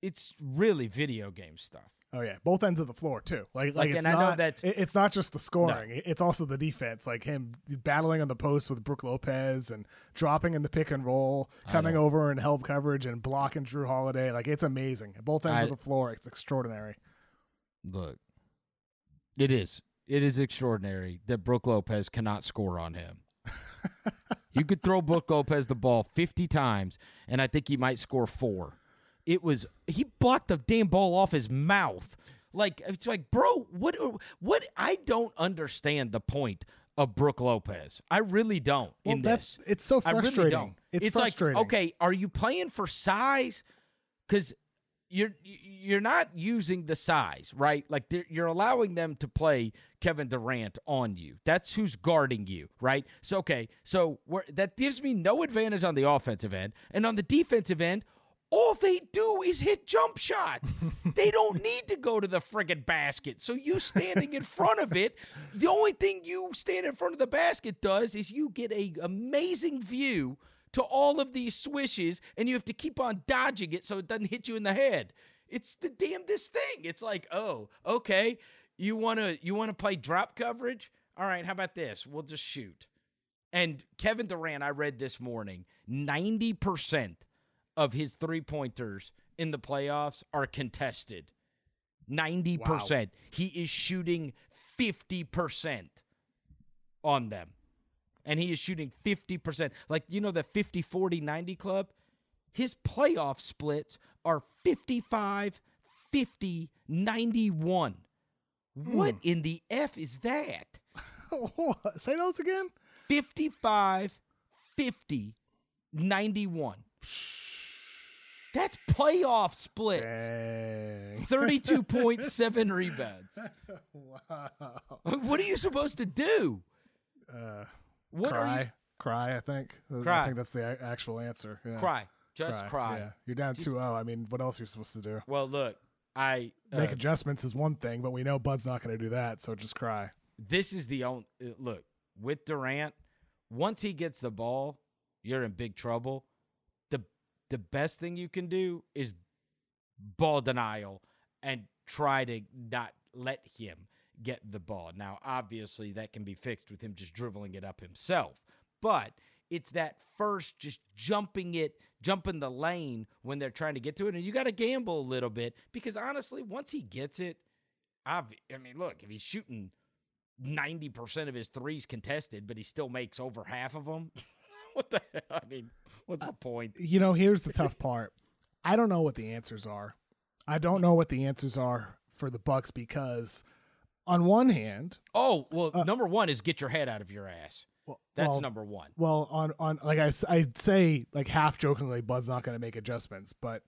it's really video game stuff. Oh yeah, both ends of the floor too. Like like, Like, it's and I know not that- it- it's not just the scoring; it- it's also the defense. Like him battling on the post with Brook Lopez and dropping in the pick and roll, coming over and help coverage and blocking Jrue Holiday. Like it's amazing. Both ends I- of the floor, it's extraordinary. Look. It is. It is extraordinary that Brook Lopez cannot score on him. you could throw Brook Lopez the ball 50 times, and I think he might score four. It was he blocked the damn ball off his mouth. Like it's like, bro, what what I don't understand the point of Brook Lopez. I really don't Well, in that's this. it's so I frustrating. really don't. It's, It's, frustrating. like, okay, are you playing for size? Because you're you're not using the size, right? Like you're allowing them to play Kevin Durant on you. That's who's guarding you, right? So okay, so that gives me no advantage on the offensive end, and on the defensive end. All they do is hit jump shots. they don't need to go to the friggin' basket. So you standing in front of it, the only thing you stand in front of the basket does is you get a amazing view to all of these swishes and you have to keep on dodging it so it doesn't hit you in the head. It's the damnedest thing. It's like, oh, okay, you want to you want to play drop coverage? All right, how about this? We'll just shoot. And Kevin Durant, I read this morning, 90% of his three-pointers in the playoffs are contested. 90%. He is shooting 50% on them and he is shooting 50%. Like, you know, the 50 40 90 club? His playoff splits are 55 50 91. Hmm. What in the F is that? Say those again. 55 50 91. That's playoff splits. Dang. 32.7 rebounds. wow. What are you supposed to do? Uh, What cry, are you? cry. I think. I think that's the a- actual answer. Yeah. Cry. Just cry. Yeah. You're down Just- 2-0. I mean, what else are you supposed to do? Well, look, I Make uh, adjustments is one thing, but we know Bud's not going to do that. So just cry. this is the only uh, look with Durant. Once he gets the ball, you're in big trouble. The best thing you can do is ball denial and try to not let him get the ball. Now, obviously, that can be fixed with him just dribbling it up himself, but it's that first just jumping it, jumping the lane when they're trying to get to it, and you got to gamble a little bit because honestly, once he gets it, I mean, look, if he's shooting 90% of his threes contested, but he still makes over half of them. what the hell? I mean, what's uh, the point? You know, here's the tough part. I don't know what the answers are. I don't know what the answers are for the Bucks because, on one hand, Oh, well, uh, number one is get your head out of your ass. well, That's well, number one. Well, on on like I I'd say like half jokingly, Bud's not going to make adjustments, but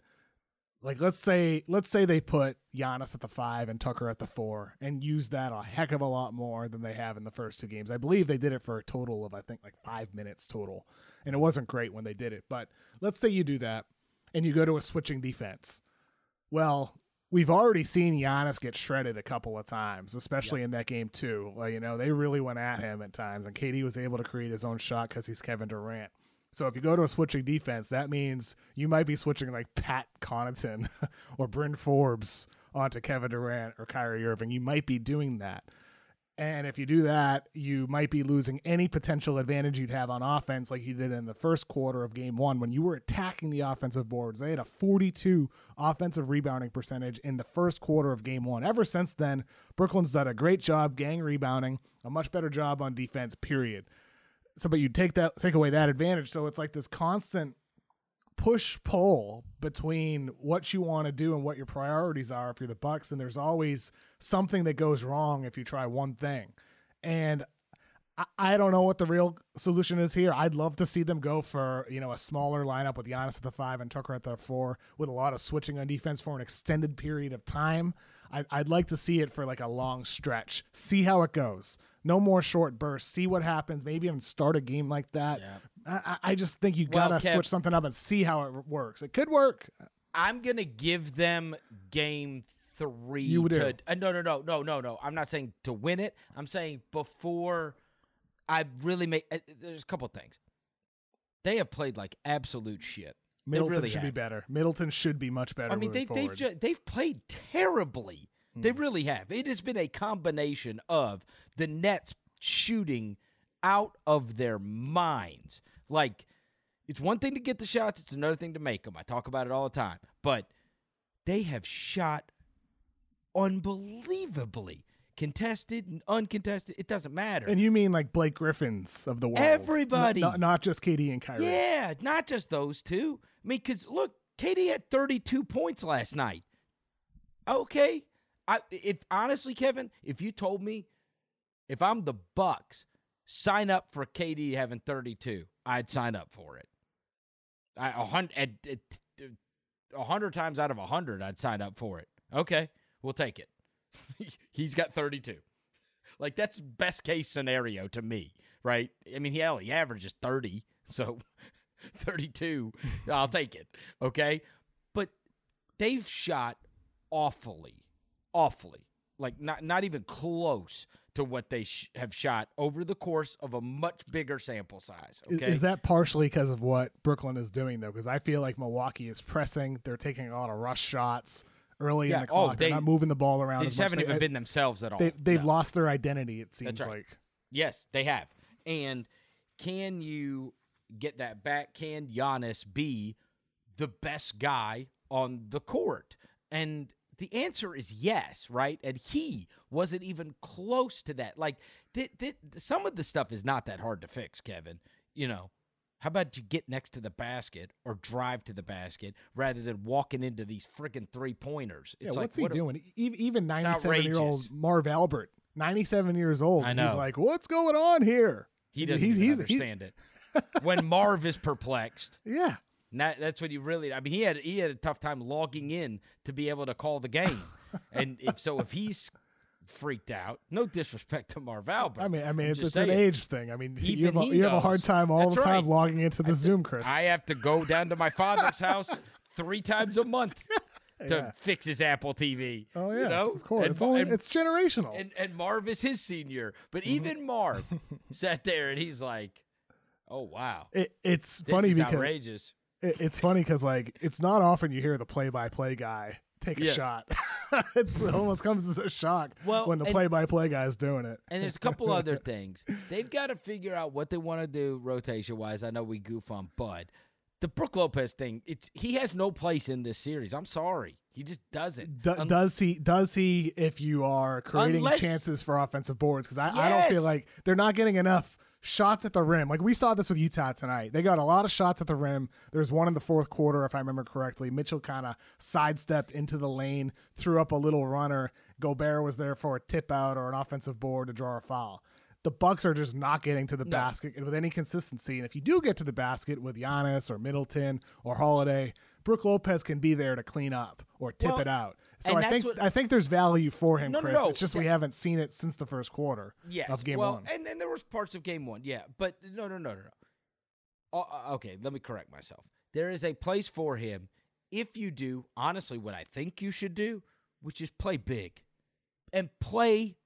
like let's say let's say they put Giannis at the five and Tucker at the four and use that a heck of a lot more than they have in the first two games. I believe they did it for a total of I think like five minutes total, and it wasn't great when they did it. But let's say you do that and you go to a switching defense. Well, we've already seen Giannis get shredded a couple of times, especially in that game too. Well, you know, they really went at him at times, and KD was able to create his own shot because he's Kevin Durant. So if you go to a switching defense, that means you might be switching like Pat Connaughton or Bryn Forbes onto Kevin Durant or Kyrie Irving. You might be doing that. And if you do that, you might be losing any potential advantage you'd have on offense, like you did in the first quarter of game one when you were attacking the offensive boards. They had a 42 offensive rebounding percentage in the first quarter of game one. Ever since then, Brooklyn's done a great job gang rebounding, a much better job on defense, period. So, but you take that, take away that advantage. So it's like this constant push pull between what you want to do and what your priorities are if you're the bucks and there's always something that goes wrong if you try one thing and I, don't know what the real solution is here. I'd love to see them go for you know a smaller lineup with Giannis at the five and Tucker at the four, with a lot of switching on defense for an extended period of time. I'd, I'd like to see it for like a long stretch. See how it goes. No more short bursts. See what happens. Maybe even start a game like that. I, I just think you Well, gotta Kev- switch something up and see how it works. It could work. I'm gonna give them game three. You would to, uh, no, no, no, no, no, no. I'm not saying to win it. I'm saying before I really make. Uh, there's a couple things. They have played like absolute shit. Middleton really should be better. Middleton should be much better. I mean, they, they've ju- they've played terribly. They Hmm. really have. It has been a combination of the Nets shooting out of their minds. Like, it's one thing to get the shots; it's another thing to make them. I talk about it all the time, but they have shot unbelievably contested and uncontested. It doesn't matter. And you mean like Blake Griffins of the world? Everybody. not, not just KD and Kyrie. Yeah, not just those two. I mean, because look, KD had 32 points last night. Okay, I if honestly, Kevin, if you told me if I'm the Bucks, sign up for KD having 32, I'd sign up for it. I a hundred a hundred times out of a hundred, I'd sign up for it. Okay, we'll take it. He's got 32. Like that's best case scenario to me, right? I mean, he only averages 30, so 32, I'll take it. Okay? But they've shot awfully, awfully. Like not not even close to what they sh- have shot over the course of a much bigger sample size. Is- Okay? Is that partially because of what Brooklyn is doing though? Because I feel like Milwaukee is pressing. They're taking a lot of rush shots early Yeah, in the oh, clock. They're not moving the ball around. they as just haven't They- even I- been themselves at all. They, they've No. lost their identity. It seems right. like. Yes, they have. And can you get that back? Can Giannis be the best guy on the court? And the answer is yes, right? And he wasn't even close to that. Like, th- th- some of the stuff is not that hard to fix, Kevin. You know, how about you get next to the basket or drive to the basket rather than walking into these freaking three pointers? Yeah, It's like, what's he what doing? Even 97 year old. Marv Albert, 97 years old. I He's like, what's going on here? He doesn't He's- he's- he's- understand it. when Marv is perplexed, Yeah. That, that's what you really. I mean, he had he had a tough time logging in to be able to call the game, and if so, if he's freaked out, no disrespect to Marv Albert. I mean, I mean, I'm it's, it's an age thing. I mean, you have, a, he you have a hard time all That's the time right. logging into the Zoom, Chris. I have to go down to my father's house three times a month to Yeah. fix his Apple TV. oh yeah, you know, of course. And, it's, only, and- it's generational. and and Marv is his senior, but Mm-hmm. even Marv sat there and he's like, "Oh wow, it, it's this funny because outrageous." it, it's funny because like it's not often you hear the play-by-play guy take a shot. it's, it almost comes as a shock Well, when the play-by-play guy is doing it. And there's a couple other things. They've got to figure out what they want to do rotation wise. I know we goof on Bud. The Brook Lopez thing, it's he has no place in this series. I'm sorry. He just doesn't. Do, does he? Does he? If you are creating Unless- chances for offensive boards, because I, I don't feel like they're not getting enough shots at the rim. Like we saw this with Utah tonight. They got a lot of shots at the rim. There's one in the fourth quarter, if I remember correctly. Mitchell kind of sidestepped into the lane, threw up a little runner. Gobert was there for a tip out or an offensive board to draw a foul. The Bucks are just not getting to the basket with any consistency. And if you do get to the basket with Giannis or Middleton or Holiday, Brook Lopez can be there to clean up or tip Well, it out. So and I think what- I think there's value for him, No, no, Chris. no. It's just we haven't seen it since the first quarter yes. of game well, one. and and there was parts of game one, yeah. But no, no, no, no, no. Oh, uh, okay, let me correct myself. There is a place for him if you do honestly what I think you should do, which is play big, and play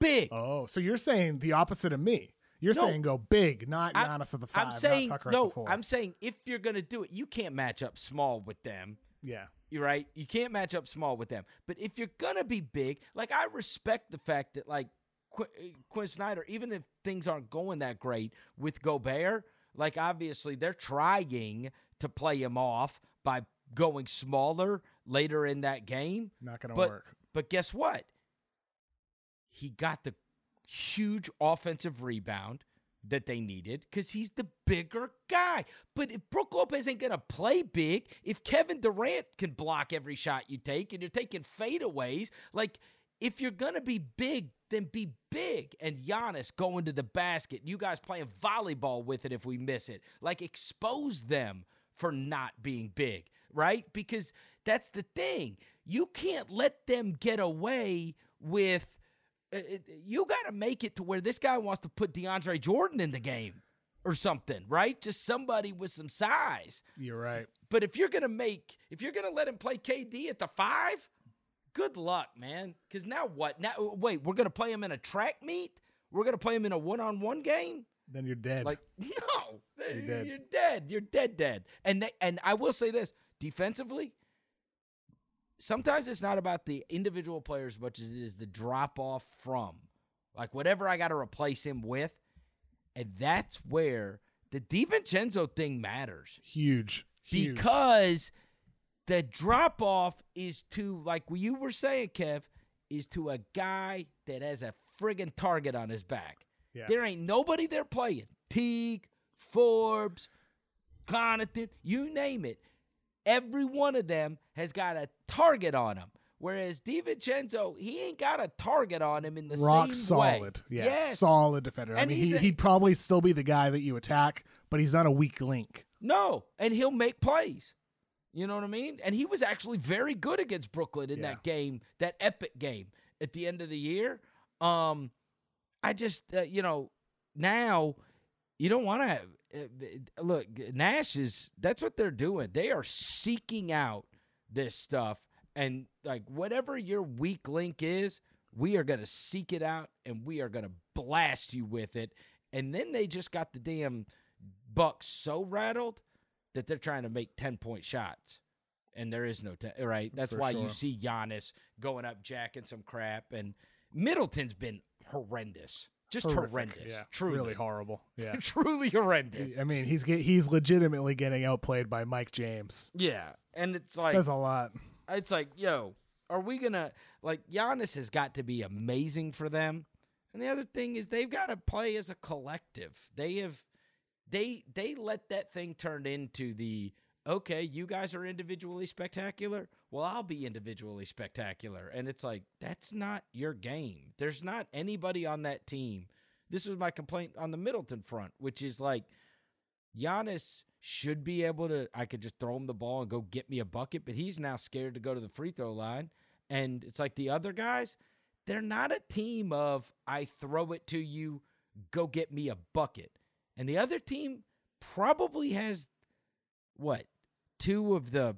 big. Oh, so you're saying the opposite of me. You're No. saying go big, not I- Giannis at the 5 I'm saying not Tucker at no. I'm saying if you're gonna do it, you can't match up small with them. yeah. You're right. You can't match up small with them. But if you're gonna be big, like I respect the fact that like Qu- uh, Quin Snyder, even if things aren't going that great with Gobert, like obviously they're trying to play him off by going smaller later in that game. Not gonna but, work. But guess what? He got the huge offensive rebound that they needed because he's the bigger guy. But if Brook Lopez ain't gonna play big, if Kevin Durant can block every shot you take and you're taking fadeaways, like if you're gonna be big, then be big. And Giannis going to the basket, you guys playing volleyball with it if we miss it. Like expose them for not being big, right? Because that's the thing. You can't let them get away with. Uh, it- You got to make it to where this guy wants to put DeAndre Jordan in the game or something, right? Just somebody with some size. You're right. But if you're gonna make, if you're gonna let him play KD at the five, good luck, man. Because now what? Now wait, we're gonna play him in a track meet. We're gonna play him in a one-on-one game. Then you're dead. Like no, You're you're dead. dead. You're dead, dead. And they, and I will say this defensively. Sometimes it's not about the individual players as much as it is the drop off from, like whatever I got to replace him with, and that's where the DiVincenzo thing matters huge. Huge. because the drop off is to like you were saying, Kev, is to a guy that has a friggin' target on his back. Yeah. There ain't nobody there playing. Teague, Forbes, Connaughton, you name it. Every one of them has got a target on him. Whereas DiVincenzo, he ain't got a target on him in the rock same way. solid. Yeah, Yes. solid defender. I mean, he, a- he'd probably still be the guy that you attack, but he's not a weak link. No, and he'll make plays. You know what I mean? And he was actually very good against Brooklyn in Yeah. that game, that epic game at the end of the year. Um, I just, uh, you know, now you don't want to. Uh, look, Nash is. That's what they're doing. They are seeking out this stuff, and like whatever your weak link is, we are gonna seek it out, and we are gonna blast you with it. And then they just got the damn Bucks so rattled that they're trying to make 10 point shots. And there is no 10, right? That's For why sure. you see Giannis going up, jacking some crap. And Middleton's been horrendous. Just Horrific. horrendous. Yeah, Truly. really horrible. Yeah. Truly horrendous. I mean, he's get, he's legitimately getting outplayed by Mike James. Yeah. And it's like, Says a lot. it's like, yo, are we gonna like Giannis has got to be amazing for them? And the other thing is they've got to play as a collective. They have they they let that thing turn into the okay, you guys are individually spectacular. Well, I'll be individually spectacular. And it's like that's not your game. There's not anybody on that team. This was my complaint on the Middleton front, which is like Giannis should be able to. I could just throw him the ball and go get me a bucket, but he's now scared to go to the free throw line. And it's like the other guys, they're not a team of I throw it to you, go get me a bucket. And the other team probably has what two of the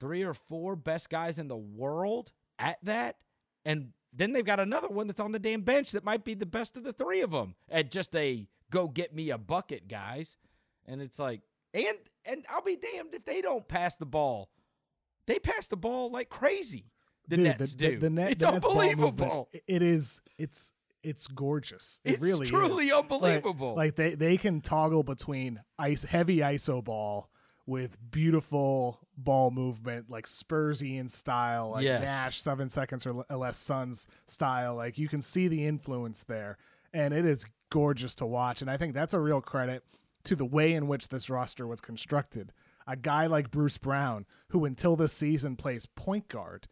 three or four best guys in the world at that, and then they've got another one that's on the damn bench that might be the best of the three of them at just a go get me a bucket guys. And it's like, and and I'll be damned if they don't pass the ball. They pass the ball like crazy. The Dude, Nets the, do. The, net, it's the Nets ball movement, unbelievable. it is. It's it's gorgeous. It It's really truly is. Like- unbelievable. Like, they they can toggle between ice heavy ISO ball with beautiful ball movement, like Spursian style, like Yes. Nash seven seconds or less Suns style. Like you can see the influence there, and it is gorgeous to watch. And I think that's a real credit to the way in which this roster was constructed. A guy like Bruce Brown, who until this season plays point guard,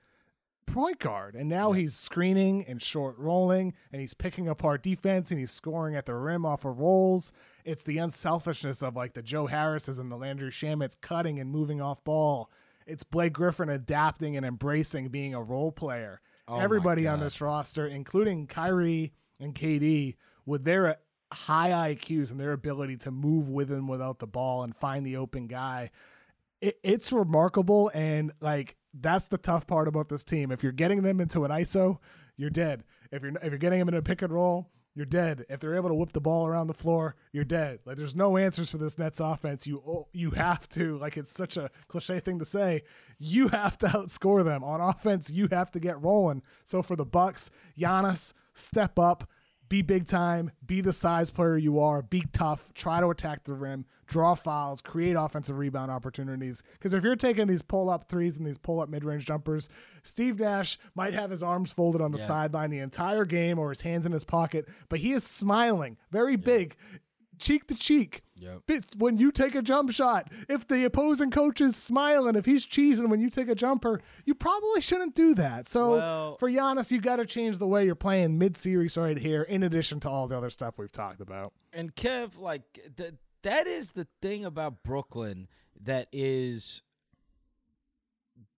point guard. And now he's screening and short rolling and he's picking apart defense and he's scoring at the rim off of rolls. It's the unselfishness of like the Joe Harrises and the Landry Shamets cutting and moving off ball. It's Blake Griffin adapting and embracing being a role player. Oh Everybody on this roster, including Kyrie and KD, with their high IQs and their ability to move with and without the ball and find the open guy, it, it's remarkable and like that's the tough part about this team. If you're getting them into an ISO, you're dead. If you're if you're getting them in a pick and roll, you're dead. If they're able to whip the ball around the floor, you're dead. Like there's no answers for this Nets offense. You you have to like it's such a cliche thing to say. You have to outscore them on offense. You have to get rolling. So for the Bucks, Giannis step up be big time, be the size player you are, be tough, try to attack the rim, draw fouls, create offensive rebound opportunities. Because if you're taking these pull up threes and these pull up mid range jumpers, Steve Nash might have his arms folded on the sideline the entire game or his hands in his pocket, but he is smiling. Very big. Cheek to cheek. Yep. When you take a jump shot, if the opposing coach is smiling, if he's cheesing when you take a jumper, you probably shouldn't do that. So Well- for Giannis, you got to change the way you're playing mid-series right here. In addition to all the other stuff we've talked about. And Kev, like th- that is the thing about Brooklyn that is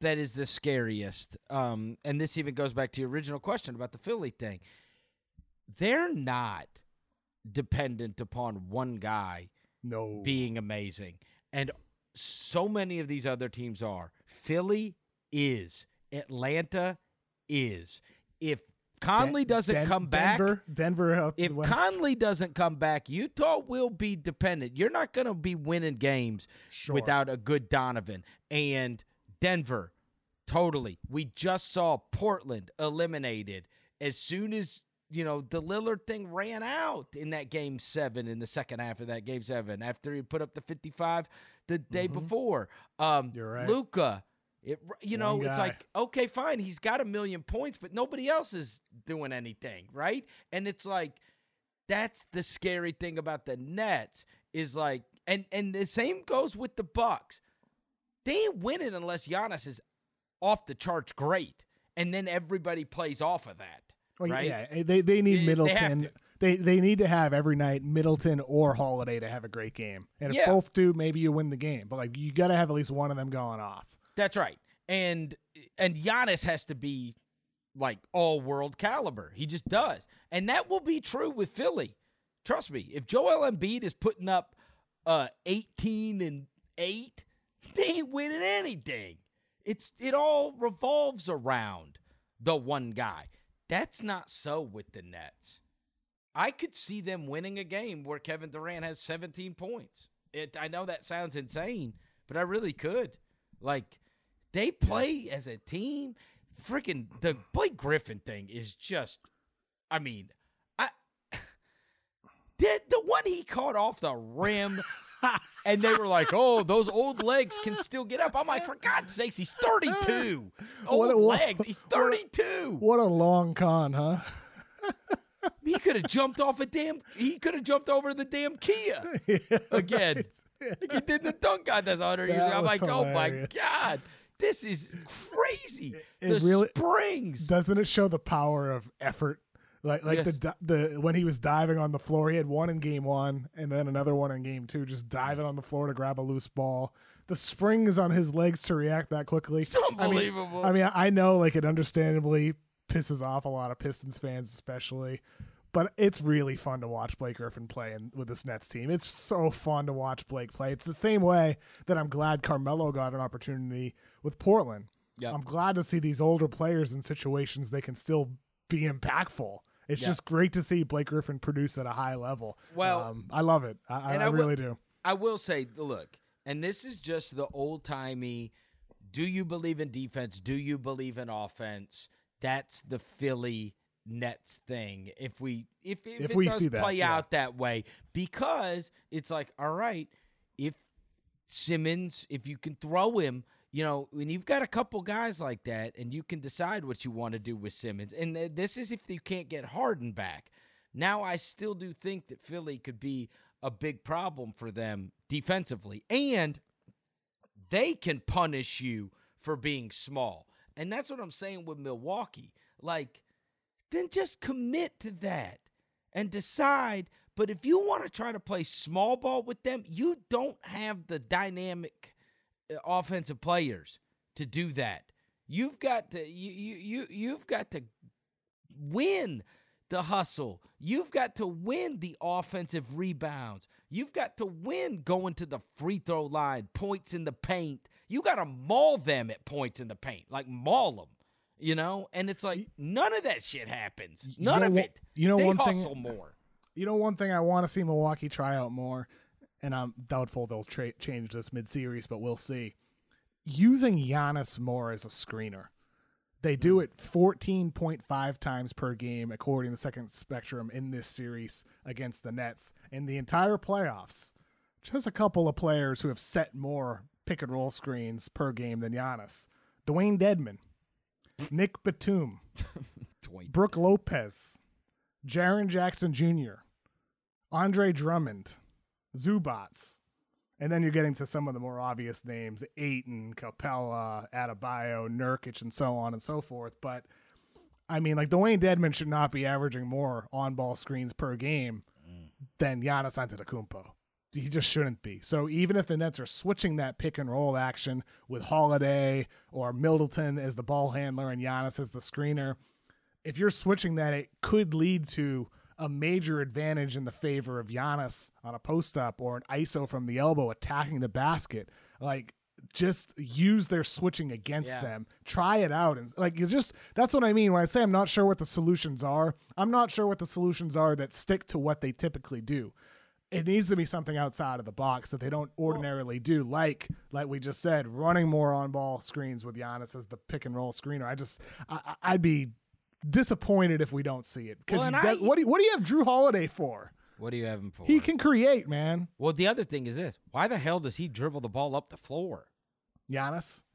that is the scariest. Um, and this even goes back to your original question about the Philly thing. They're not dependent upon one guy No. being amazing. And so many of these other teams are. Philly is. Atlanta is. If Conley doesn't Den- come back, Denver, Denver if. Conley doesn't come back, Utah will be dependent. You're not going to be winning games Sure. without a good Donovan. And Denver, totally. We just saw Portland eliminated as soon as, you know, the Lillard thing ran out in that game seven, in the second half of that game seven, after he put up the 55 the day before. Um, Mm-hmm. You're right. Luka. It, you know, One it's guy. like okay, fine, he's got a million points, but nobody else is doing anything, right? And it's like that's the scary thing about the Nets is like, and and the same goes with the Bucks. They ain't winning unless Giannis is off the charts great, and then everybody plays off of that, Well, right? Yeah, eh, they they need They- they Middleton. They, they need to have every night Middleton or Holiday to have a great game. And if Yeah. both do, maybe you win the game. But like you got to have at least one of them going off. That's right. And and Giannis has to be like all world caliber. He just does. And that will be true with Philly. Trust me. If Joel Embiid is putting up uh 18 and 8, they ain't winning anything. It's it all revolves around the one guy. That's not so with the Nets. I could see them winning a game where Kevin Durant has 17 points. It I know that sounds insane, but I really could. Like they play as a team. Freaking the Blake Griffin thing is just I mean, I did the one he caught off the rim and they were like, "Oh, those old legs can still get up." I'm like, "For God's sakes, he's 32. Old What legs. He's 32. What a long con, huh? He could have jumped off a damn. He could have jumped over the damn Kia again. Like he did the dunk contest 100 years ago. I'm like, oh my god, this is crazy. It the really- springs. Doesn't it show the power of effort? Like like the Yes. di- the when he was diving on the floor, he had one in game one and then another one in game two, just diving on the floor to grab a loose ball. The springs on his legs to react that quickly. It's I mean- unbelievable. I mean, I know like it understandably pisses off a lot of Pistons fans, especially. But it's really fun to watch Blake Griffin play in, with this Nets team. It's so fun to watch Blake play. It's the same way that I'm glad Carmelo got an opportunity with Portland. Yep. I'm glad to see these older players in situations they can still be impactful. It's Yeah. just great to see Blake Griffin produce at a high level. Well, um, I love it. I, I, I I will- really do. I will say, look, and this is just the old timey. Do you believe in defense? Do you believe in offense? That's the Philly Nets thing. If we if if, If it we does see that, play yeah. out that way, because it's like, all right, if Simmons, if you can throw him, you know, when you've got a couple guys like that, and you can decide what you want to do with Simmons, and this is if you can't get Harden back. Now, I still do think that Philly could be a big problem for them defensively, and they can punish you for being small. And that's what I'm saying with Milwaukee. Like, then just commit to that and decide. But if you want to try to play small ball with them, you don't have the dynamic Uh, offensive players to do that. You've got to you you you you've got to win the hustle. You've got to win the offensive rebounds. You've got to win going to the free throw line, points in the paint. You got to maul them at points in the paint, like maul them, you know? And it's like none of that shit happens. You None know of it. you know they one thing- more. You know, one thing I want to see Milwaukee try out more, and I'm doubtful they'll tra- change this mid-series, but we'll see. Using Giannis more as a screener. They do hmm. it 14.5 times per game, according to Second Spectrum, in this series against the Nets. In the entire playoffs, just a couple of players who have set more pick and roll screens per game than Giannis. Dewayne Dedmon, Nick Batum, Brook Lopez, Jaren Jackson Jr., Andre Drummond, Zubac. And then you're getting to some of the more obvious names, Ayton, Capela, Adebayo, Nurkic, and so on and so forth. But I mean, like Dewayne Dedmon should not be averaging more on-ball screens per game than Giannis Antetokounmpo. He just shouldn't be. So even if the Nets are switching that pick and roll action with Holiday or Middleton as the ball handler and Giannis as the screener, if you're switching that, it could lead to a major advantage in the favor of Giannis on a post up or an ISO from the elbow attacking the basket. Like just use their switching against Yeah. them. Try it out and like you just that's what I mean when I say I'm not sure what the solutions are. I'm not sure what the solutions are that stick to what they typically do. It needs to be something outside of the box that they don't ordinarily do, like like we just said, running more on ball screens with Giannis as the pick and roll screener. I just I, I- I'd be disappointed if we don't see it because Well, and I- what do you, what do you have Jrue Holiday for? What do you have him for? He can create, man. Well, the other thing is this: why the hell does he dribble the ball up the floor? Giannis.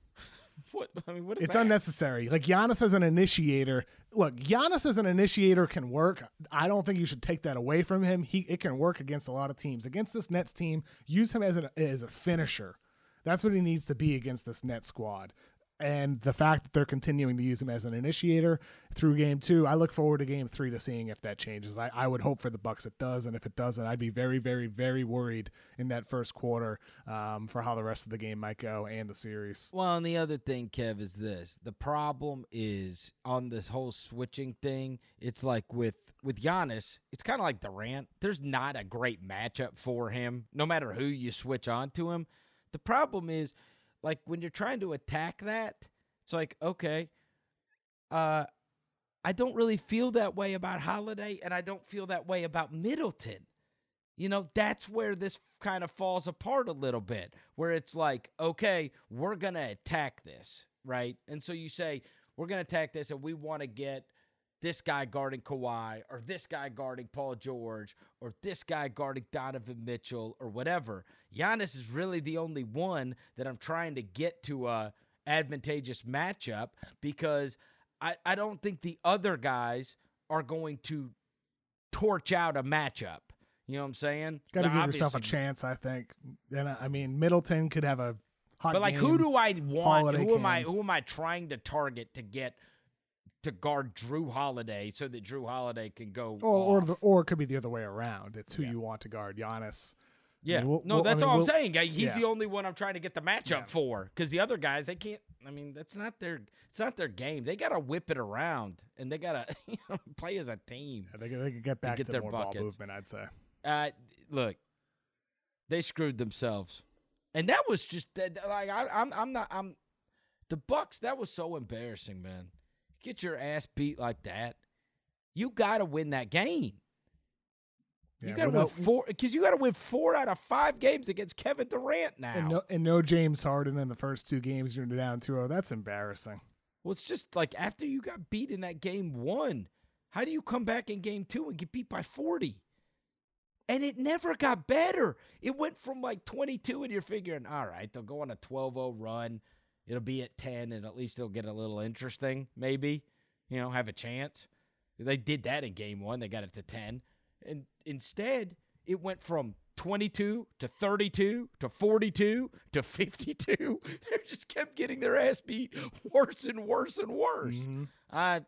What I mean, what is It's that? unnecessary. Like Giannis as an initiator. Look, Giannis as an initiator can work. I don't think you should take that away from him. He it can work against a lot of teams. Against this Nets team, use him as an as a finisher. That's what he needs to be against this Nets squad. And the fact that they're continuing to use him as an initiator through game two, I look forward to game three to seeing if that changes. I, I would hope for the Bucks it does, and if it doesn't, I'd be very, very, very worried in that first quarter um, for how the rest of the game might go and the series. Well, and the other thing, Kev, is this: the problem is on this whole switching thing. It's like with with Giannis, it's kind of like Durant. There's not a great matchup for him, no matter who you switch on to him. The problem is, like when you're trying to attack that, it's like okay, uh, I don't really feel that way about Holiday, and I don't feel that way about Middleton. You know, that's where this kind of falls apart a little bit, where it's like, okay, we're going to attack this, right? And so you say, we're going to attack this and we want to get this guy guarding Kawhi or this guy guarding Paul George or this guy guarding Donovan Mitchell or whatever. Giannis is really the only one that I'm trying to get to a advantageous matchup because I, I don't think the other guys are going to torch out a matchup. You know what I'm saying? Got to give yourself a chance, I think. And I I mean, Middleton could have a hot But like, who do I want? Who am I? Who am I trying to target to get to guard Jrue Holiday so that Jrue Holiday can go? or or, the, or it could be the other way around. It's who Yeah. you want to guard, Giannis. Yeah, mean, we'll- no, we'll- I that's mean, all I'm saying. He's yeah. the only one I'm trying to get the matchup Yeah. for because the other guys they can't. I mean, that's not their. It's not their game. They got to whip it around and they got to you know, play as a team. Yeah, they, they could get back to, get their more ball buckets. movement, I'd say. Uh, look, they screwed themselves, and that was just like I, I'm. I'm not. I'm. The Bucks. That was so embarrassing, man. Get your ass beat like that. You got to win that game. You got to win four because you got to win four out of five games against Kevin Durant now. And no, and no James Harden in the first two games. You're down 2-0. That's embarrassing. well, it's just like after you got beat in that game one, how do you come back in game two and get beat by 40? And it never got better. It went from like 22, and you're figuring, all right, they'll go on a 12 0 run. It'll be at 10, and at least it'll get a little interesting, maybe, you know, have a chance. They did that in game one. They got it to 10. And instead, it went from 22 to 32 to 42 to 52. They just kept getting their ass beat worse and worse and worse. Mhm. Uh,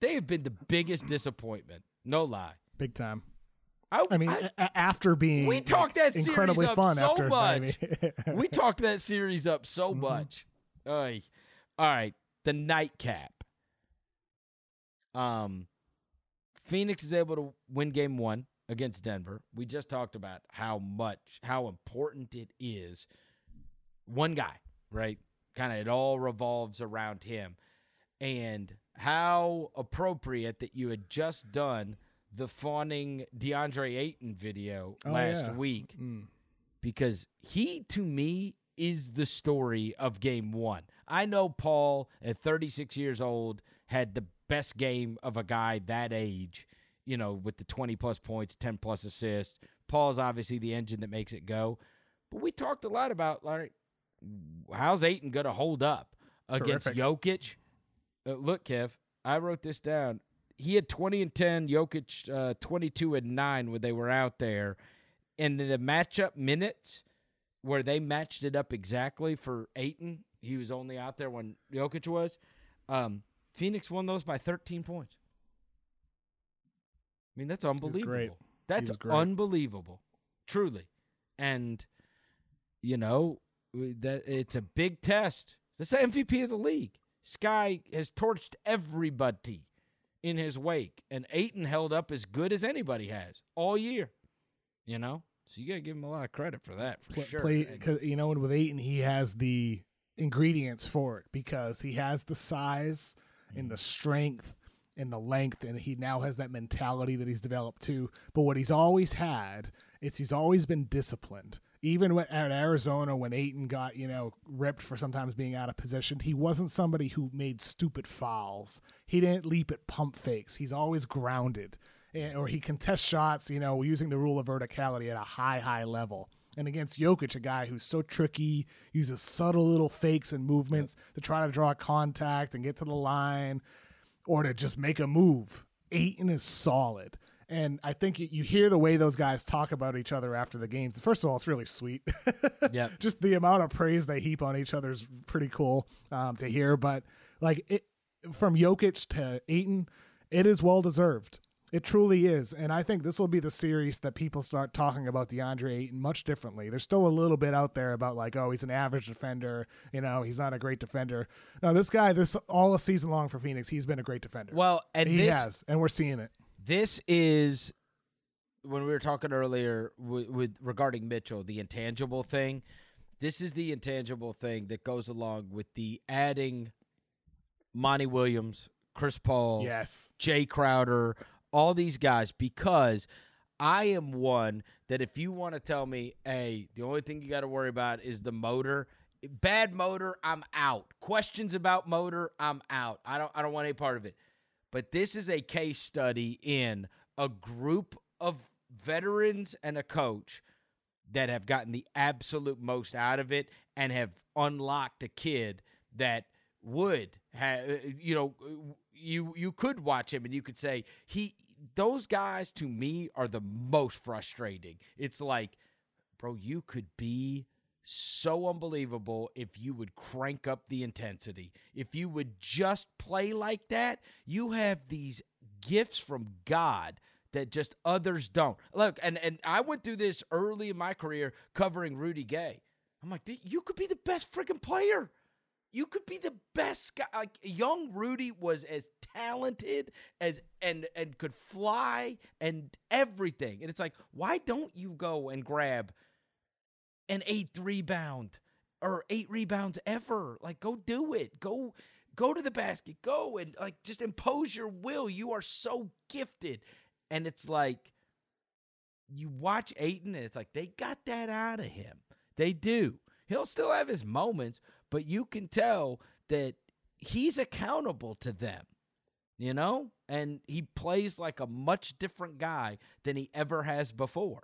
they have been the biggest disappointment. No lie. Big time. I, I mean, a- after being we talked that series incredibly up fun so after much. we talked that series up so Mhm. much. Ay. All right, the nightcap. Um, Phoenix is able to win game one against Denver. We just talked about how much, how important it is. One guy, right? Kind of it all revolves around him. And how appropriate that you had just done the fawning DeAndre Ayton video Oh, last yeah. week Mm. because he to me is the story of game one. I know Paul at 36 years old had the best game of a guy that age, you know, with the 20 plus points, 10 plus assists. Paul's obviously the engine that makes it go. But we talked a lot about like how's Ayton going to hold up against Terrific. Jokic? Uh, look, Kev, I wrote this down. He had 20 and 10, Jokic uh, 22 and 9 when they were out there. in the matchup minutes where they matched it up exactly for Ayton, he was only out there when Jokic was. Um, Phoenix won those by 13 points. I mean, that's unbelievable. That's unbelievable, truly. And you know that it's a big test. That's the MVP of the league. Sky has torched everybody in his wake, and Ayton held up as good as anybody has all year. You know, so you got to give him a lot of credit for that for Play, sure. play you know, and with Ayton, he has the ingredients for it because he has the size Mm. the strength and the length, and he now has that mentality that he's developed too. But what he's always had is he's always been disciplined. Even when, at Arizona, when Ayton got you know ripped for sometimes being out of position, he wasn't somebody who made stupid fouls. He didn't leap at pump fakes. He's always grounded, or he contests shots. You know, using the rule of verticality at a high, high level. And against Jokic, a guy who's so tricky, uses subtle little fakes and movements to try to draw contact and get to the line or to just make a move. Ayton is solid. And I think you- you hear the way those guys talk about each other after the games. First of all, it's really sweet. yeah. just the amount of praise they heap on each other is pretty cool um, to hear. But like it, from Jokic to Ayton, it is well deserved. It truly is. And I think this will be the series that people start talking about DeAndre Ayton much differently. There's still a little bit out there about like, oh, he's an average defender. You know, he's not a great defender. No, this guy, this all a season long for Phoenix, he's been a great defender. well, and he this has, and we're seeing it. this is when we were talking earlier with, with regarding Mitchell, the intangible thing. This is the intangible thing that goes along with the adding Monty Williams, Chris Paul, Yes. Jay Crowder, all these guys because I am one that if you want to tell me, hey, the only thing you got to worry about is the motor. Bad motor, I'm out. Questions about motor, I'm out. I don't I don't want any part of it. But this is a case study in a group of veterans and a coach that have gotten the absolute most out of it and have unlocked a kid that would have you know you you could watch him and you could say he those guys to me are the most frustrating it's like bro you could be so unbelievable if you would crank up the intensity if you would just play like that you have these gifts from god that just others don't. Look, and and I went through this early in my career covering Rudy Gay. I'm like, you could be the best freaking player. You could be the best guy. Like young Rudy was as talented as and and could fly and everything. And it's like, why don't you go and grab an eighth rebound or eight rebounds ever? Like, go do it. Go go to the basket. Go and like just impose your will. You are so gifted. And it's like you watch Ayton, and it's like they got that out of him. They do. He'll still have his moments, but you can tell that he's accountable to them, you know? And he plays like a much different guy than he ever has before,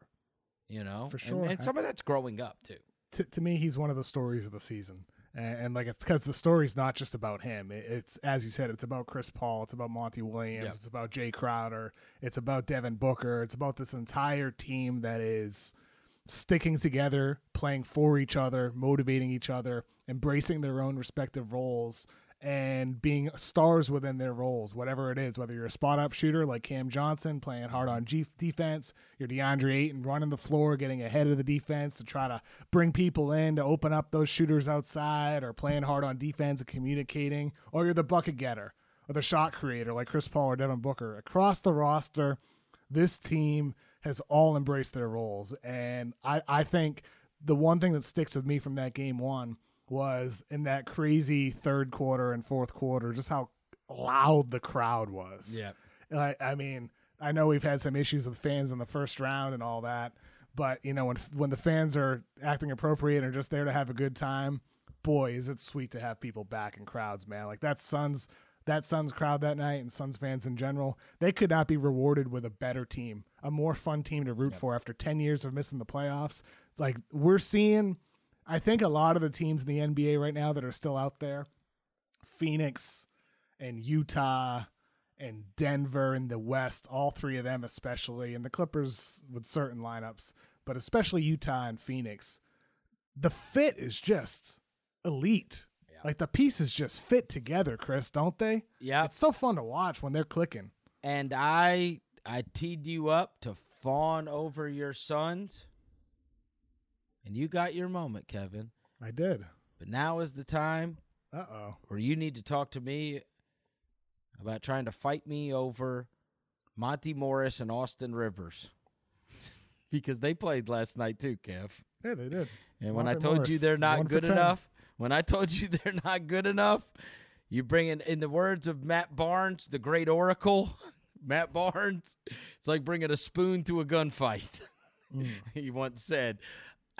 you know? For And- sure. And, some of that's growing up, too. to, to me, he's one of the stories of the season. And, and like, it's because the story's not just about him. It, it's, as you said, it's about Chris Paul. It's about Monty Williams. Yep. It's about Jay Crowder. It's about Devin Booker. It's about this entire team that is sticking together, playing for each other, motivating each other, embracing their own respective roles, and being stars within their roles, whatever it is. Whether you're a spot up shooter like Cam Johnson, playing hard on G- defense, you're DeAndre Ayton running the floor, getting ahead of the defense to try to bring people in to open up those shooters outside, or playing hard on defense and communicating, or you're the bucket getter or the shot creator like Chris Paul or Devin Booker. Across the roster, this team has all embraced their roles. And I, I think the one thing that sticks with me from that game one was in that crazy third quarter and fourth quarter, just how loud the crowd was. Yeah. I, I mean, I know we've had some issues with fans in the first round and all that, but you know when when the fans are acting appropriate and are just there to have a good time, boy, is it sweet to have people back in crowds, man. Like that Suns that Suns crowd that night and Suns fans in general, they could not be rewarded with a better team, a more fun team to root for after 10 years of missing the playoffs. Like we're seeing I think a lot of the teams in the NBA right now that are still out there, Phoenix and Utah and Denver in the West, all three of them especially, and the Clippers with certain lineups. but especially Utah and Phoenix, the fit is just elite. Like the pieces just fit together, Chris, don't they? Yeah. It's so fun to watch when they're clicking. And I I teed you up to fawn over your Suns. And you got your moment, Kevin. I did. But now is the time Uh oh. where you need to talk to me about trying to fight me over Monte Morris and Austin Rivers. because they played last night too, Kev. Yeah, they did. And when I Monty told you they're not good enough, when I told you they're not good enough, you bring in, in the words of Matt Barnes, the great oracle, Matt Barnes, it's like bringing a spoon to a gunfight. Mm. he once said,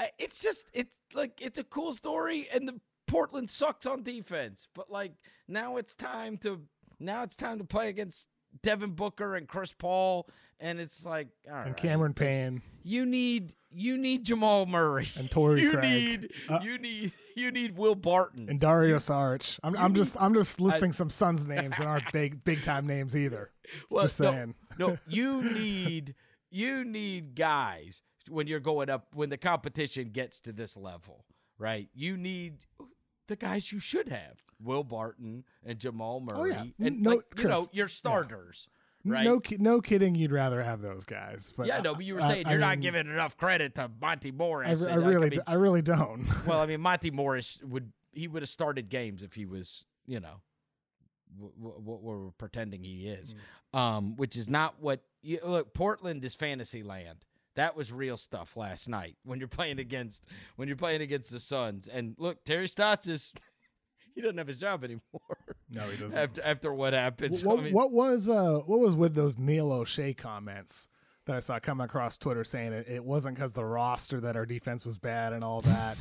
I, "It's just it's like it's a cool story, and the Portland sucks on defense, but like now it's time to now it's time to play against." Devin Booker and Chris Paul, and it's like, all right, And Cameron Payne you need you need Jamal Murray and Torrey you Craig need Uh, you need you need Will Barton. and Dario Saric. I'm, I'm just I'm just I- listing some Suns names that aren't big big time names either. Well, just no, saying. No, you need you need guys when you're going up when the competition gets to this level, right? You need the guys you should have. Will Barton and Jamal Murray. Oh, yeah. And No, like, you know, Chris, your starters. Right? No, no kidding. You'd rather have those guys, but yeah, no, but you were saying I you're not mean, giving enough credit to Monte Morris. I like, really, mean, d- I really don't. well, I mean, Monte Morris would he would have started games if he was, you know, what, what we're pretending he is, um, which is not what. You, look, Portland is fantasy land. That was real stuff last night when you're playing against when you're playing against the Suns. And look, Terry Stotts is he doesn't have his job anymore. No, he doesn't. after after what happened. Wh- So, what, I mean, what was uh what was with those Neil Olshey comments that I saw come across Twitter saying it, it wasn't because the roster that our defense was bad and all that.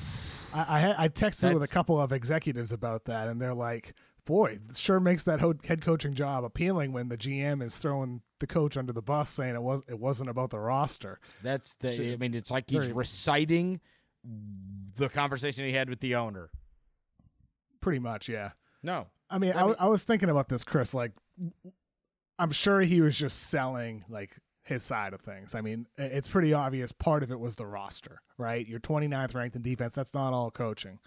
I I, I texted with a couple of executives about that, and they're like, "Boy, it sure makes that ho- head coaching job appealing when the GM is throwing the coach under the bus, saying it was it wasn't about the roster." That's the. Shit, I mean, it's like he's very- reciting the conversation he had with the owner. Pretty much, yeah. No, I mean, I, I mean- I was thinking about this, Chris. Like, I'm sure he was just selling like his side of things. I mean, it's pretty obvious. Part of it was the roster, right? You're 29th ranked in defense. That's not all coaching.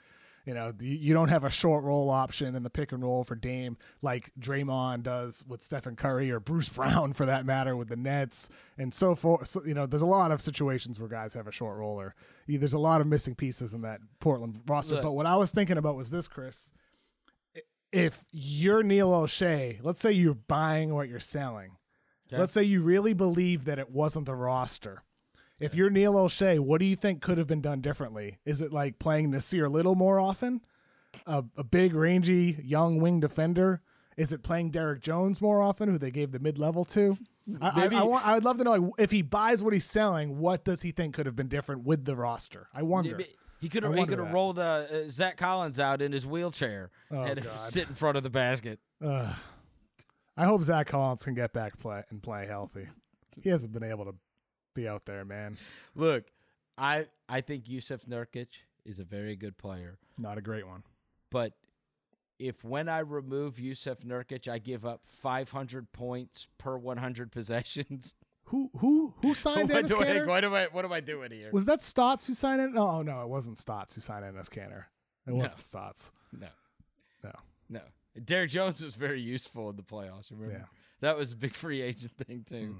You know, you don't have a short roll option in the pick and roll for Dame like Draymond does with Stephen Curry or Bruce Brown for that matter with the Nets and so forth. So, you know, there's a lot of situations where guys have a short roller. There's a lot of missing pieces in that Portland roster. Look. But what I was thinking about was this, Chris if you're Neil Olshey, let's say you're buying what you're selling. Okay. Let's say you really believe that it wasn't the roster. If you're Neil Olshey, what do you think could have been done differently? Is it like playing Nassir Little more often? A, a big, rangy, young wing defender? Is it playing Derrick Jones more often, who they gave the mid level to? I, I, I, want, I would love to know like, if he buys what he's selling, what does he think could have been different with the roster? I wonder. He could have he could have rolled uh, uh, Zach Collins out in his wheelchair Oh, and God. sit in front of the basket. Ugh. I hope Zach Collins can get back play and play healthy. He hasn't been able to be out there, man. Look, I I think Jusuf Nurkic is a very good player, Not a great one. but if when I remove Jusuf Nurkic, I give up 500 points per 100 possessions. Who who who signed what, Enes? Kanter? what am I what am I doing here? Was that Stotts who signed it? No, oh, no, it wasn't Stotts who signed Enes Kanter. It No. wasn't Stotts. no, No. no. Derrick Jones was very useful in the playoffs. Remember Yeah. That was a big free agent thing too, hmm.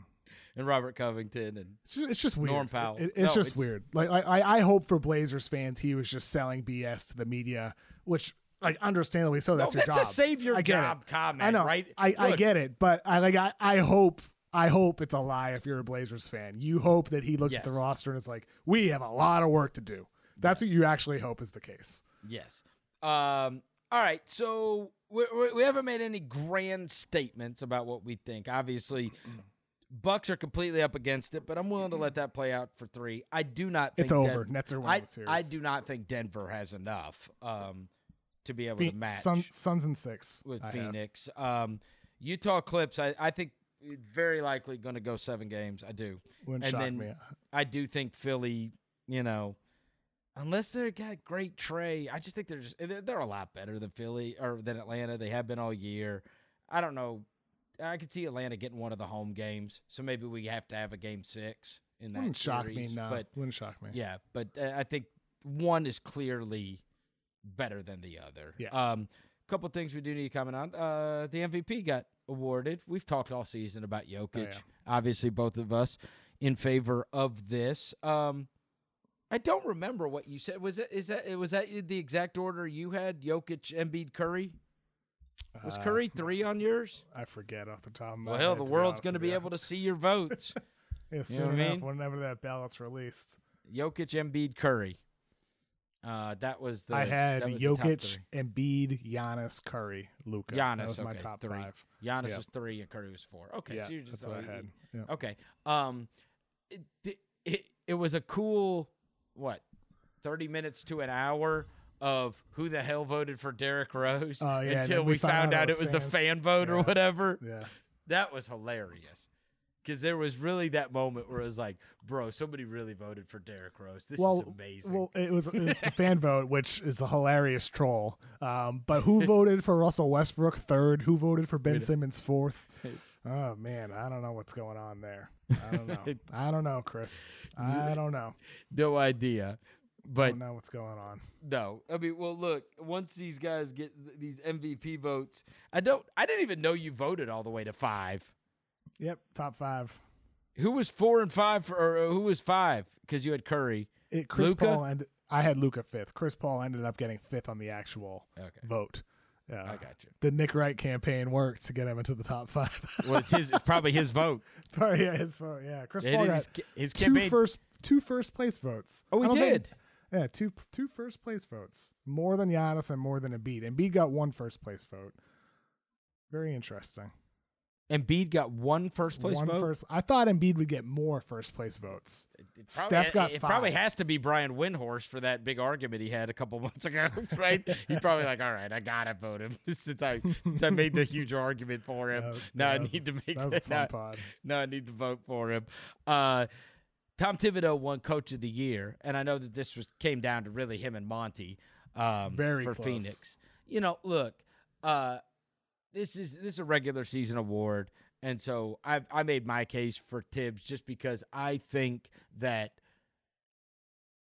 And Robert Covington and It's just, it's just weird. Norm Powell. It- it's No, just it's- weird. Like I, I I hope for Blazers fans, he was just selling BS to the media, which like understandably so. That's no, your that's job. a save your I get it. job comment, I know. right? I, I get it, but I like I, I hope I hope it's a lie if you're a Blazers fan. You hope that he looks at the roster and it's like, we have a lot of work to do. That's what you actually hope is the case. Yes. Um. All right. So we, we, we haven't made any grand statements about what we think. Obviously, Bucks are completely up against it, but I'm willing to let that play out for three. I do not think It's over. Nets are winning I, series. I do not think Denver has enough um to be able Phe- to match Sun, Suns and six with I. Phoenix. Um, Utah Clips. I I think very likely going to go seven games. I do. Wouldn't and then me. I do think Philly, you know, unless they've got great Trae, I just think they're just they're a lot better than Philly or than Atlanta. They have been all year. I don't know. I could see Atlanta getting one of the home games, so maybe we have to have a game six in that Wouldn't shock me, no. But Wouldn't shock me. yeah, but uh, I think one is clearly better than the other. Yeah. Um, a couple things we do need to comment on. Uh, the MVP got awarded. We've talked all season about Jokic. Oh, yeah. Obviously, both of us in favor of this. Um, I don't remember what you said. Was it is that was that the exact order you had? Jokic, Embiid, Curry. Was Uh, Curry three on yours? I forget off the top of my Well, head. hell, the world's going to be able to see your votes. Yeah, know soon what I enough, mean? whenever that ballot's released. Jokic, Embiid, Curry. Uh, that was the I had that was the top Jokic. Embiid, Giannis, Curry, Luka. Giannis that was my top three. five. Giannis Yeah. was three and Curry was four. Okay, yeah, so you're just that's what I had. Yeah. Okay, um, it, it it it was a cool what thirty minutes to an hour of who the hell voted for Derrick Rose Oh, yeah, until we, we found found, out out it was the fan vote or whatever. Yeah. That was hilarious. Because there was really that moment where it was like, bro, somebody really voted for Derrick Rose. This well, is amazing. Well, it was, it was the fan vote, which is a hilarious troll. Um, but who voted for Russell Westbrook third? Who voted for Ben Simmons fourth? Oh man, I don't know what's going on there. I don't know. I don't know, Chris. I don't know. no idea. I But don't know what's going on. No, I mean, well, look. Once these guys get th- these MVP votes, I don't. I didn't even know you voted all the way to five. Yep, top five. Who was four and five for? Or uh, who was five? Because you had Curry. It, Chris Luka? Paul and I had Luka fifth. Chris Paul ended up getting fifth on the actual Okay, vote. Yeah, I got you. the Nick Wright campaign worked to get him into the top five. Well, it's his. It's probably his vote. But yeah, his vote. Yeah, Chris It Paul is got his, his two campaign. first two first place votes. oh, he don't think- did. Yeah, two two first place votes. More than Giannis and more than Embiid. Embiid got one first place vote. Very interesting. Embiid got one first place one vote. first- I thought Embiid would get more first place votes. It probably, Steph got it probably five. has to be Brian Windhorst for that big argument he had a couple months ago, right? He's probably like, "All right, I gotta vote him since I since I made the huge argument for him. That was- now I need to make That was a fun now- pod. No, I need to vote for him. Uh, Tom Thibodeau won Coach of the Year, and I know that this was came down to really him and Monty um, Very for close. Phoenix. You know, look, uh, this is this is a regular season award, and so I I made my case for Thibs just because I think that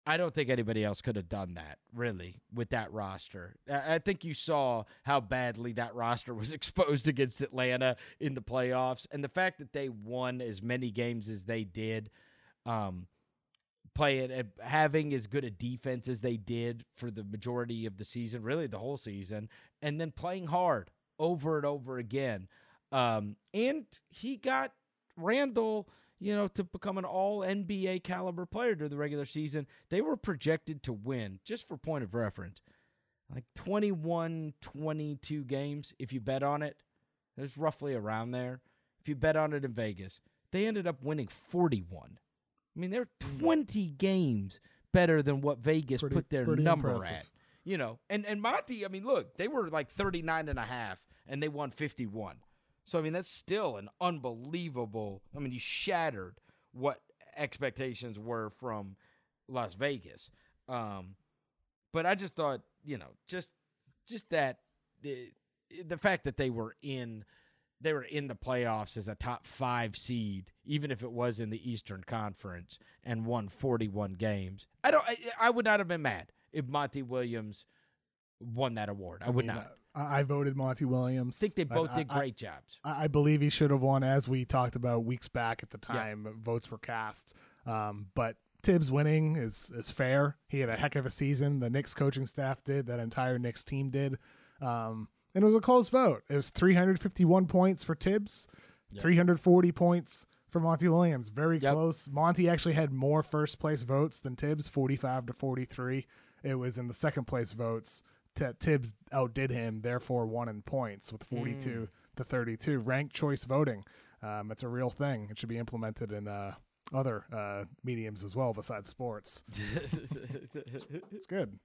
I don't think anybody else could have done that really with that roster. I I think you saw how badly that roster was exposed against Atlanta in the playoffs, and the fact that they won as many games as they did, um, playing uh, having as good a defense as they did for the majority of the season, really the whole season, and then playing hard over and over again. Um, and he got Randle, you know, to become an all NBA caliber player during the regular season. They were projected to win, just for point of reference, like 21, 22 games. If you bet on it, it was roughly around there. If you bet on it in Vegas, they ended up winning 41. I mean, they're 20 games better than what Vegas Pretty- put their number impressive. at. You know, and, and Monty, I mean, look, they were like 39 and a half and they won 51. So, I mean, that's still an unbelievable. I mean, you shattered what expectations were from Las Vegas. Um, but I just thought, you know, just just that the, the fact that they were in they were in the playoffs as a top five seed, even if it was in the Eastern Conference, and won 41 games. I don't. I, I would not have been mad if Monty Williams won that award. I, would mean, not. I, I voted Monty Williams. I think they both I- did I- great jobs. I, I believe he should have won, as we talked about weeks back at the time votes were cast. Um, but Thibs winning is is fair. He had a heck of a season. The Knicks coaching staff did. That entire Knicks team did. Um, and it was a close vote. It was 351 points for Thibs, 340 points for Monty Williams. Very Yep. close. Monty actually had more first place votes than Thibs, 45 to 43. It was in the second place votes. T- Thibs outdid him, therefore won in points with 42 to 32. Ranked choice voting. Um, it's a real thing. It should be implemented in uh, other uh, mediums as well besides sports. It's good.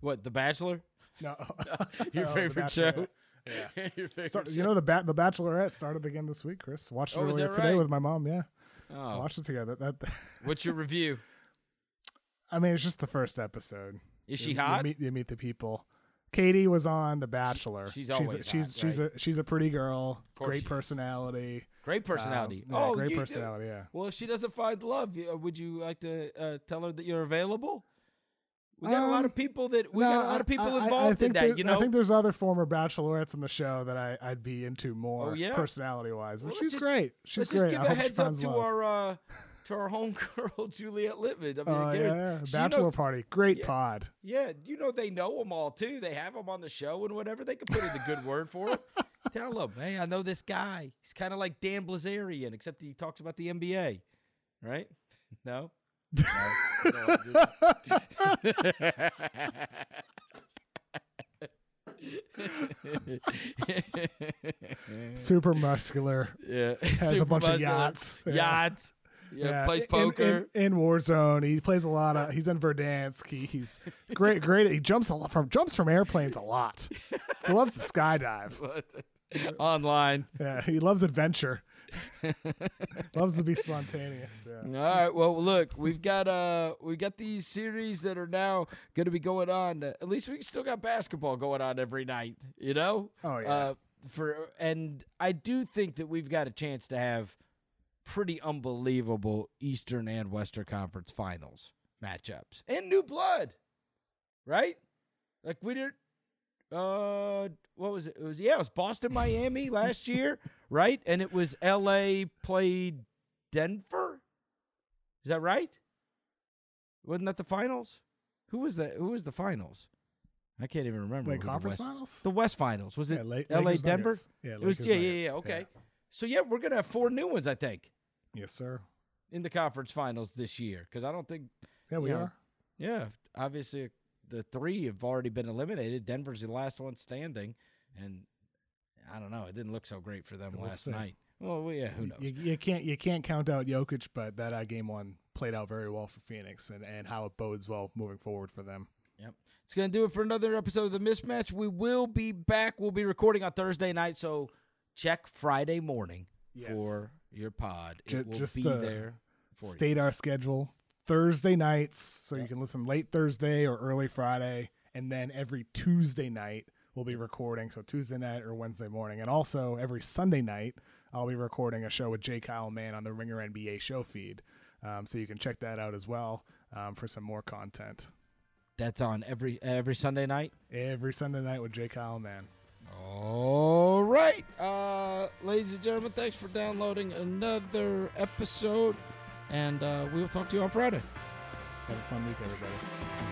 what The Bachelor? No, Your Oh, favorite show? Yeah. Your favorite Start, show? you know the bat the Bachelorette started again this week, Chris. Watched it Oh, earlier today right? with my mom. Yeah, Oh. watched it together. That, that What's your review? I mean, it's just the first episode. Is You- she hot? You meet, you meet the people. Katie was on The Bachelor. she's she's always a, she's hot, she's right? a she's a pretty girl. Great personality. Great personality. Um, yeah, oh, great you- personality. Yeah. Well, if she doesn't find love, would you like to uh, tell her that you're available? We got a lot Um, of people that we No, got a lot of I- people I- I involved in that. You know, I think there's other former bachelorettes on the show that I, I'd be into more Oh, yeah? personality wise. But Well, let's she's just- great. She's let's great. just give I a heads up to love. our uh, to our homegirl Juliet Litman. I mean, Oh again, yeah, bachelor know- party. Great Yeah. pod. Yeah, you know they know them all too. They have them on the show and whatever. They can put in the good word for them. Tell them, hey, I know this guy. He's kind of like Dan Bilzerian, except he talks about the NBA, right? No. No, you don't wanna do that. Super muscular. yeah, Has a super bunch of muscular. yachts. Yeah. Yachts. Yeah, plays in- poker. in, in, Warzone. He plays a lot of. He's in Verdansk. He, he's great. Great. He jumps a lot from jumps from airplanes a lot. He loves to skydive. Online. Yeah, he loves adventure. loves to be spontaneous. Yeah. All right. Well, look, we've got uh, we got these series that are now going to be going on. At least we still got basketball going on every night. You know. Oh, yeah. Uh, for and I do think that we've got a chance to have pretty unbelievable Eastern and Western Conference Finals matchups and new blood, right? Like we did. Uh, what was it? It was yeah, it was Boston, Miami last year, right? And it was L.A. played Denver. Is that right? Wasn't that the finals? Who was that? Who was the finals? I can't even remember. Wait, the conference West- finals? The West Finals was Yeah, it? La- L.A. Lakers Denver. Nuggets. Yeah, it was. Yeah, yeah, yeah. Okay. So yeah, we're gonna have four new ones, I think, Yes, sir. in the conference finals this year. Because I don't think. Yeah, we Yeah. are. Yeah, obviously the three have already been eliminated. Denver's the last one standing, and I don't know. It didn't look so great for them We'll last see. night. Well, yeah, who knows? You, you can't you can't count out Jokic, but that uh, game one played out very well for Phoenix, and, and how it bodes well moving forward for them. Yep. It's going to do it for another episode of The Mismatch. We will be back. We'll be recording on Thursday night, so check Friday morning Yes. for your pod. Ju- it will just, be uh, there for you. State our schedule Thursday nights, so you can listen late Thursday or early Friday, and then every Tuesday night we'll be recording. So Tuesday night or Wednesday morning, and also every Sunday night I'll be recording a show with J. Kyle Mann on the Ringer NBA show feed. Um, so you can check that out as well um, for some more content. That's on every every Sunday night. Every Sunday night with J. Kyle Mann. All right. Uh, ladies and gentlemen, thanks for downloading another episode. And uh, we will talk to you on Friday. Have a fun week, everybody.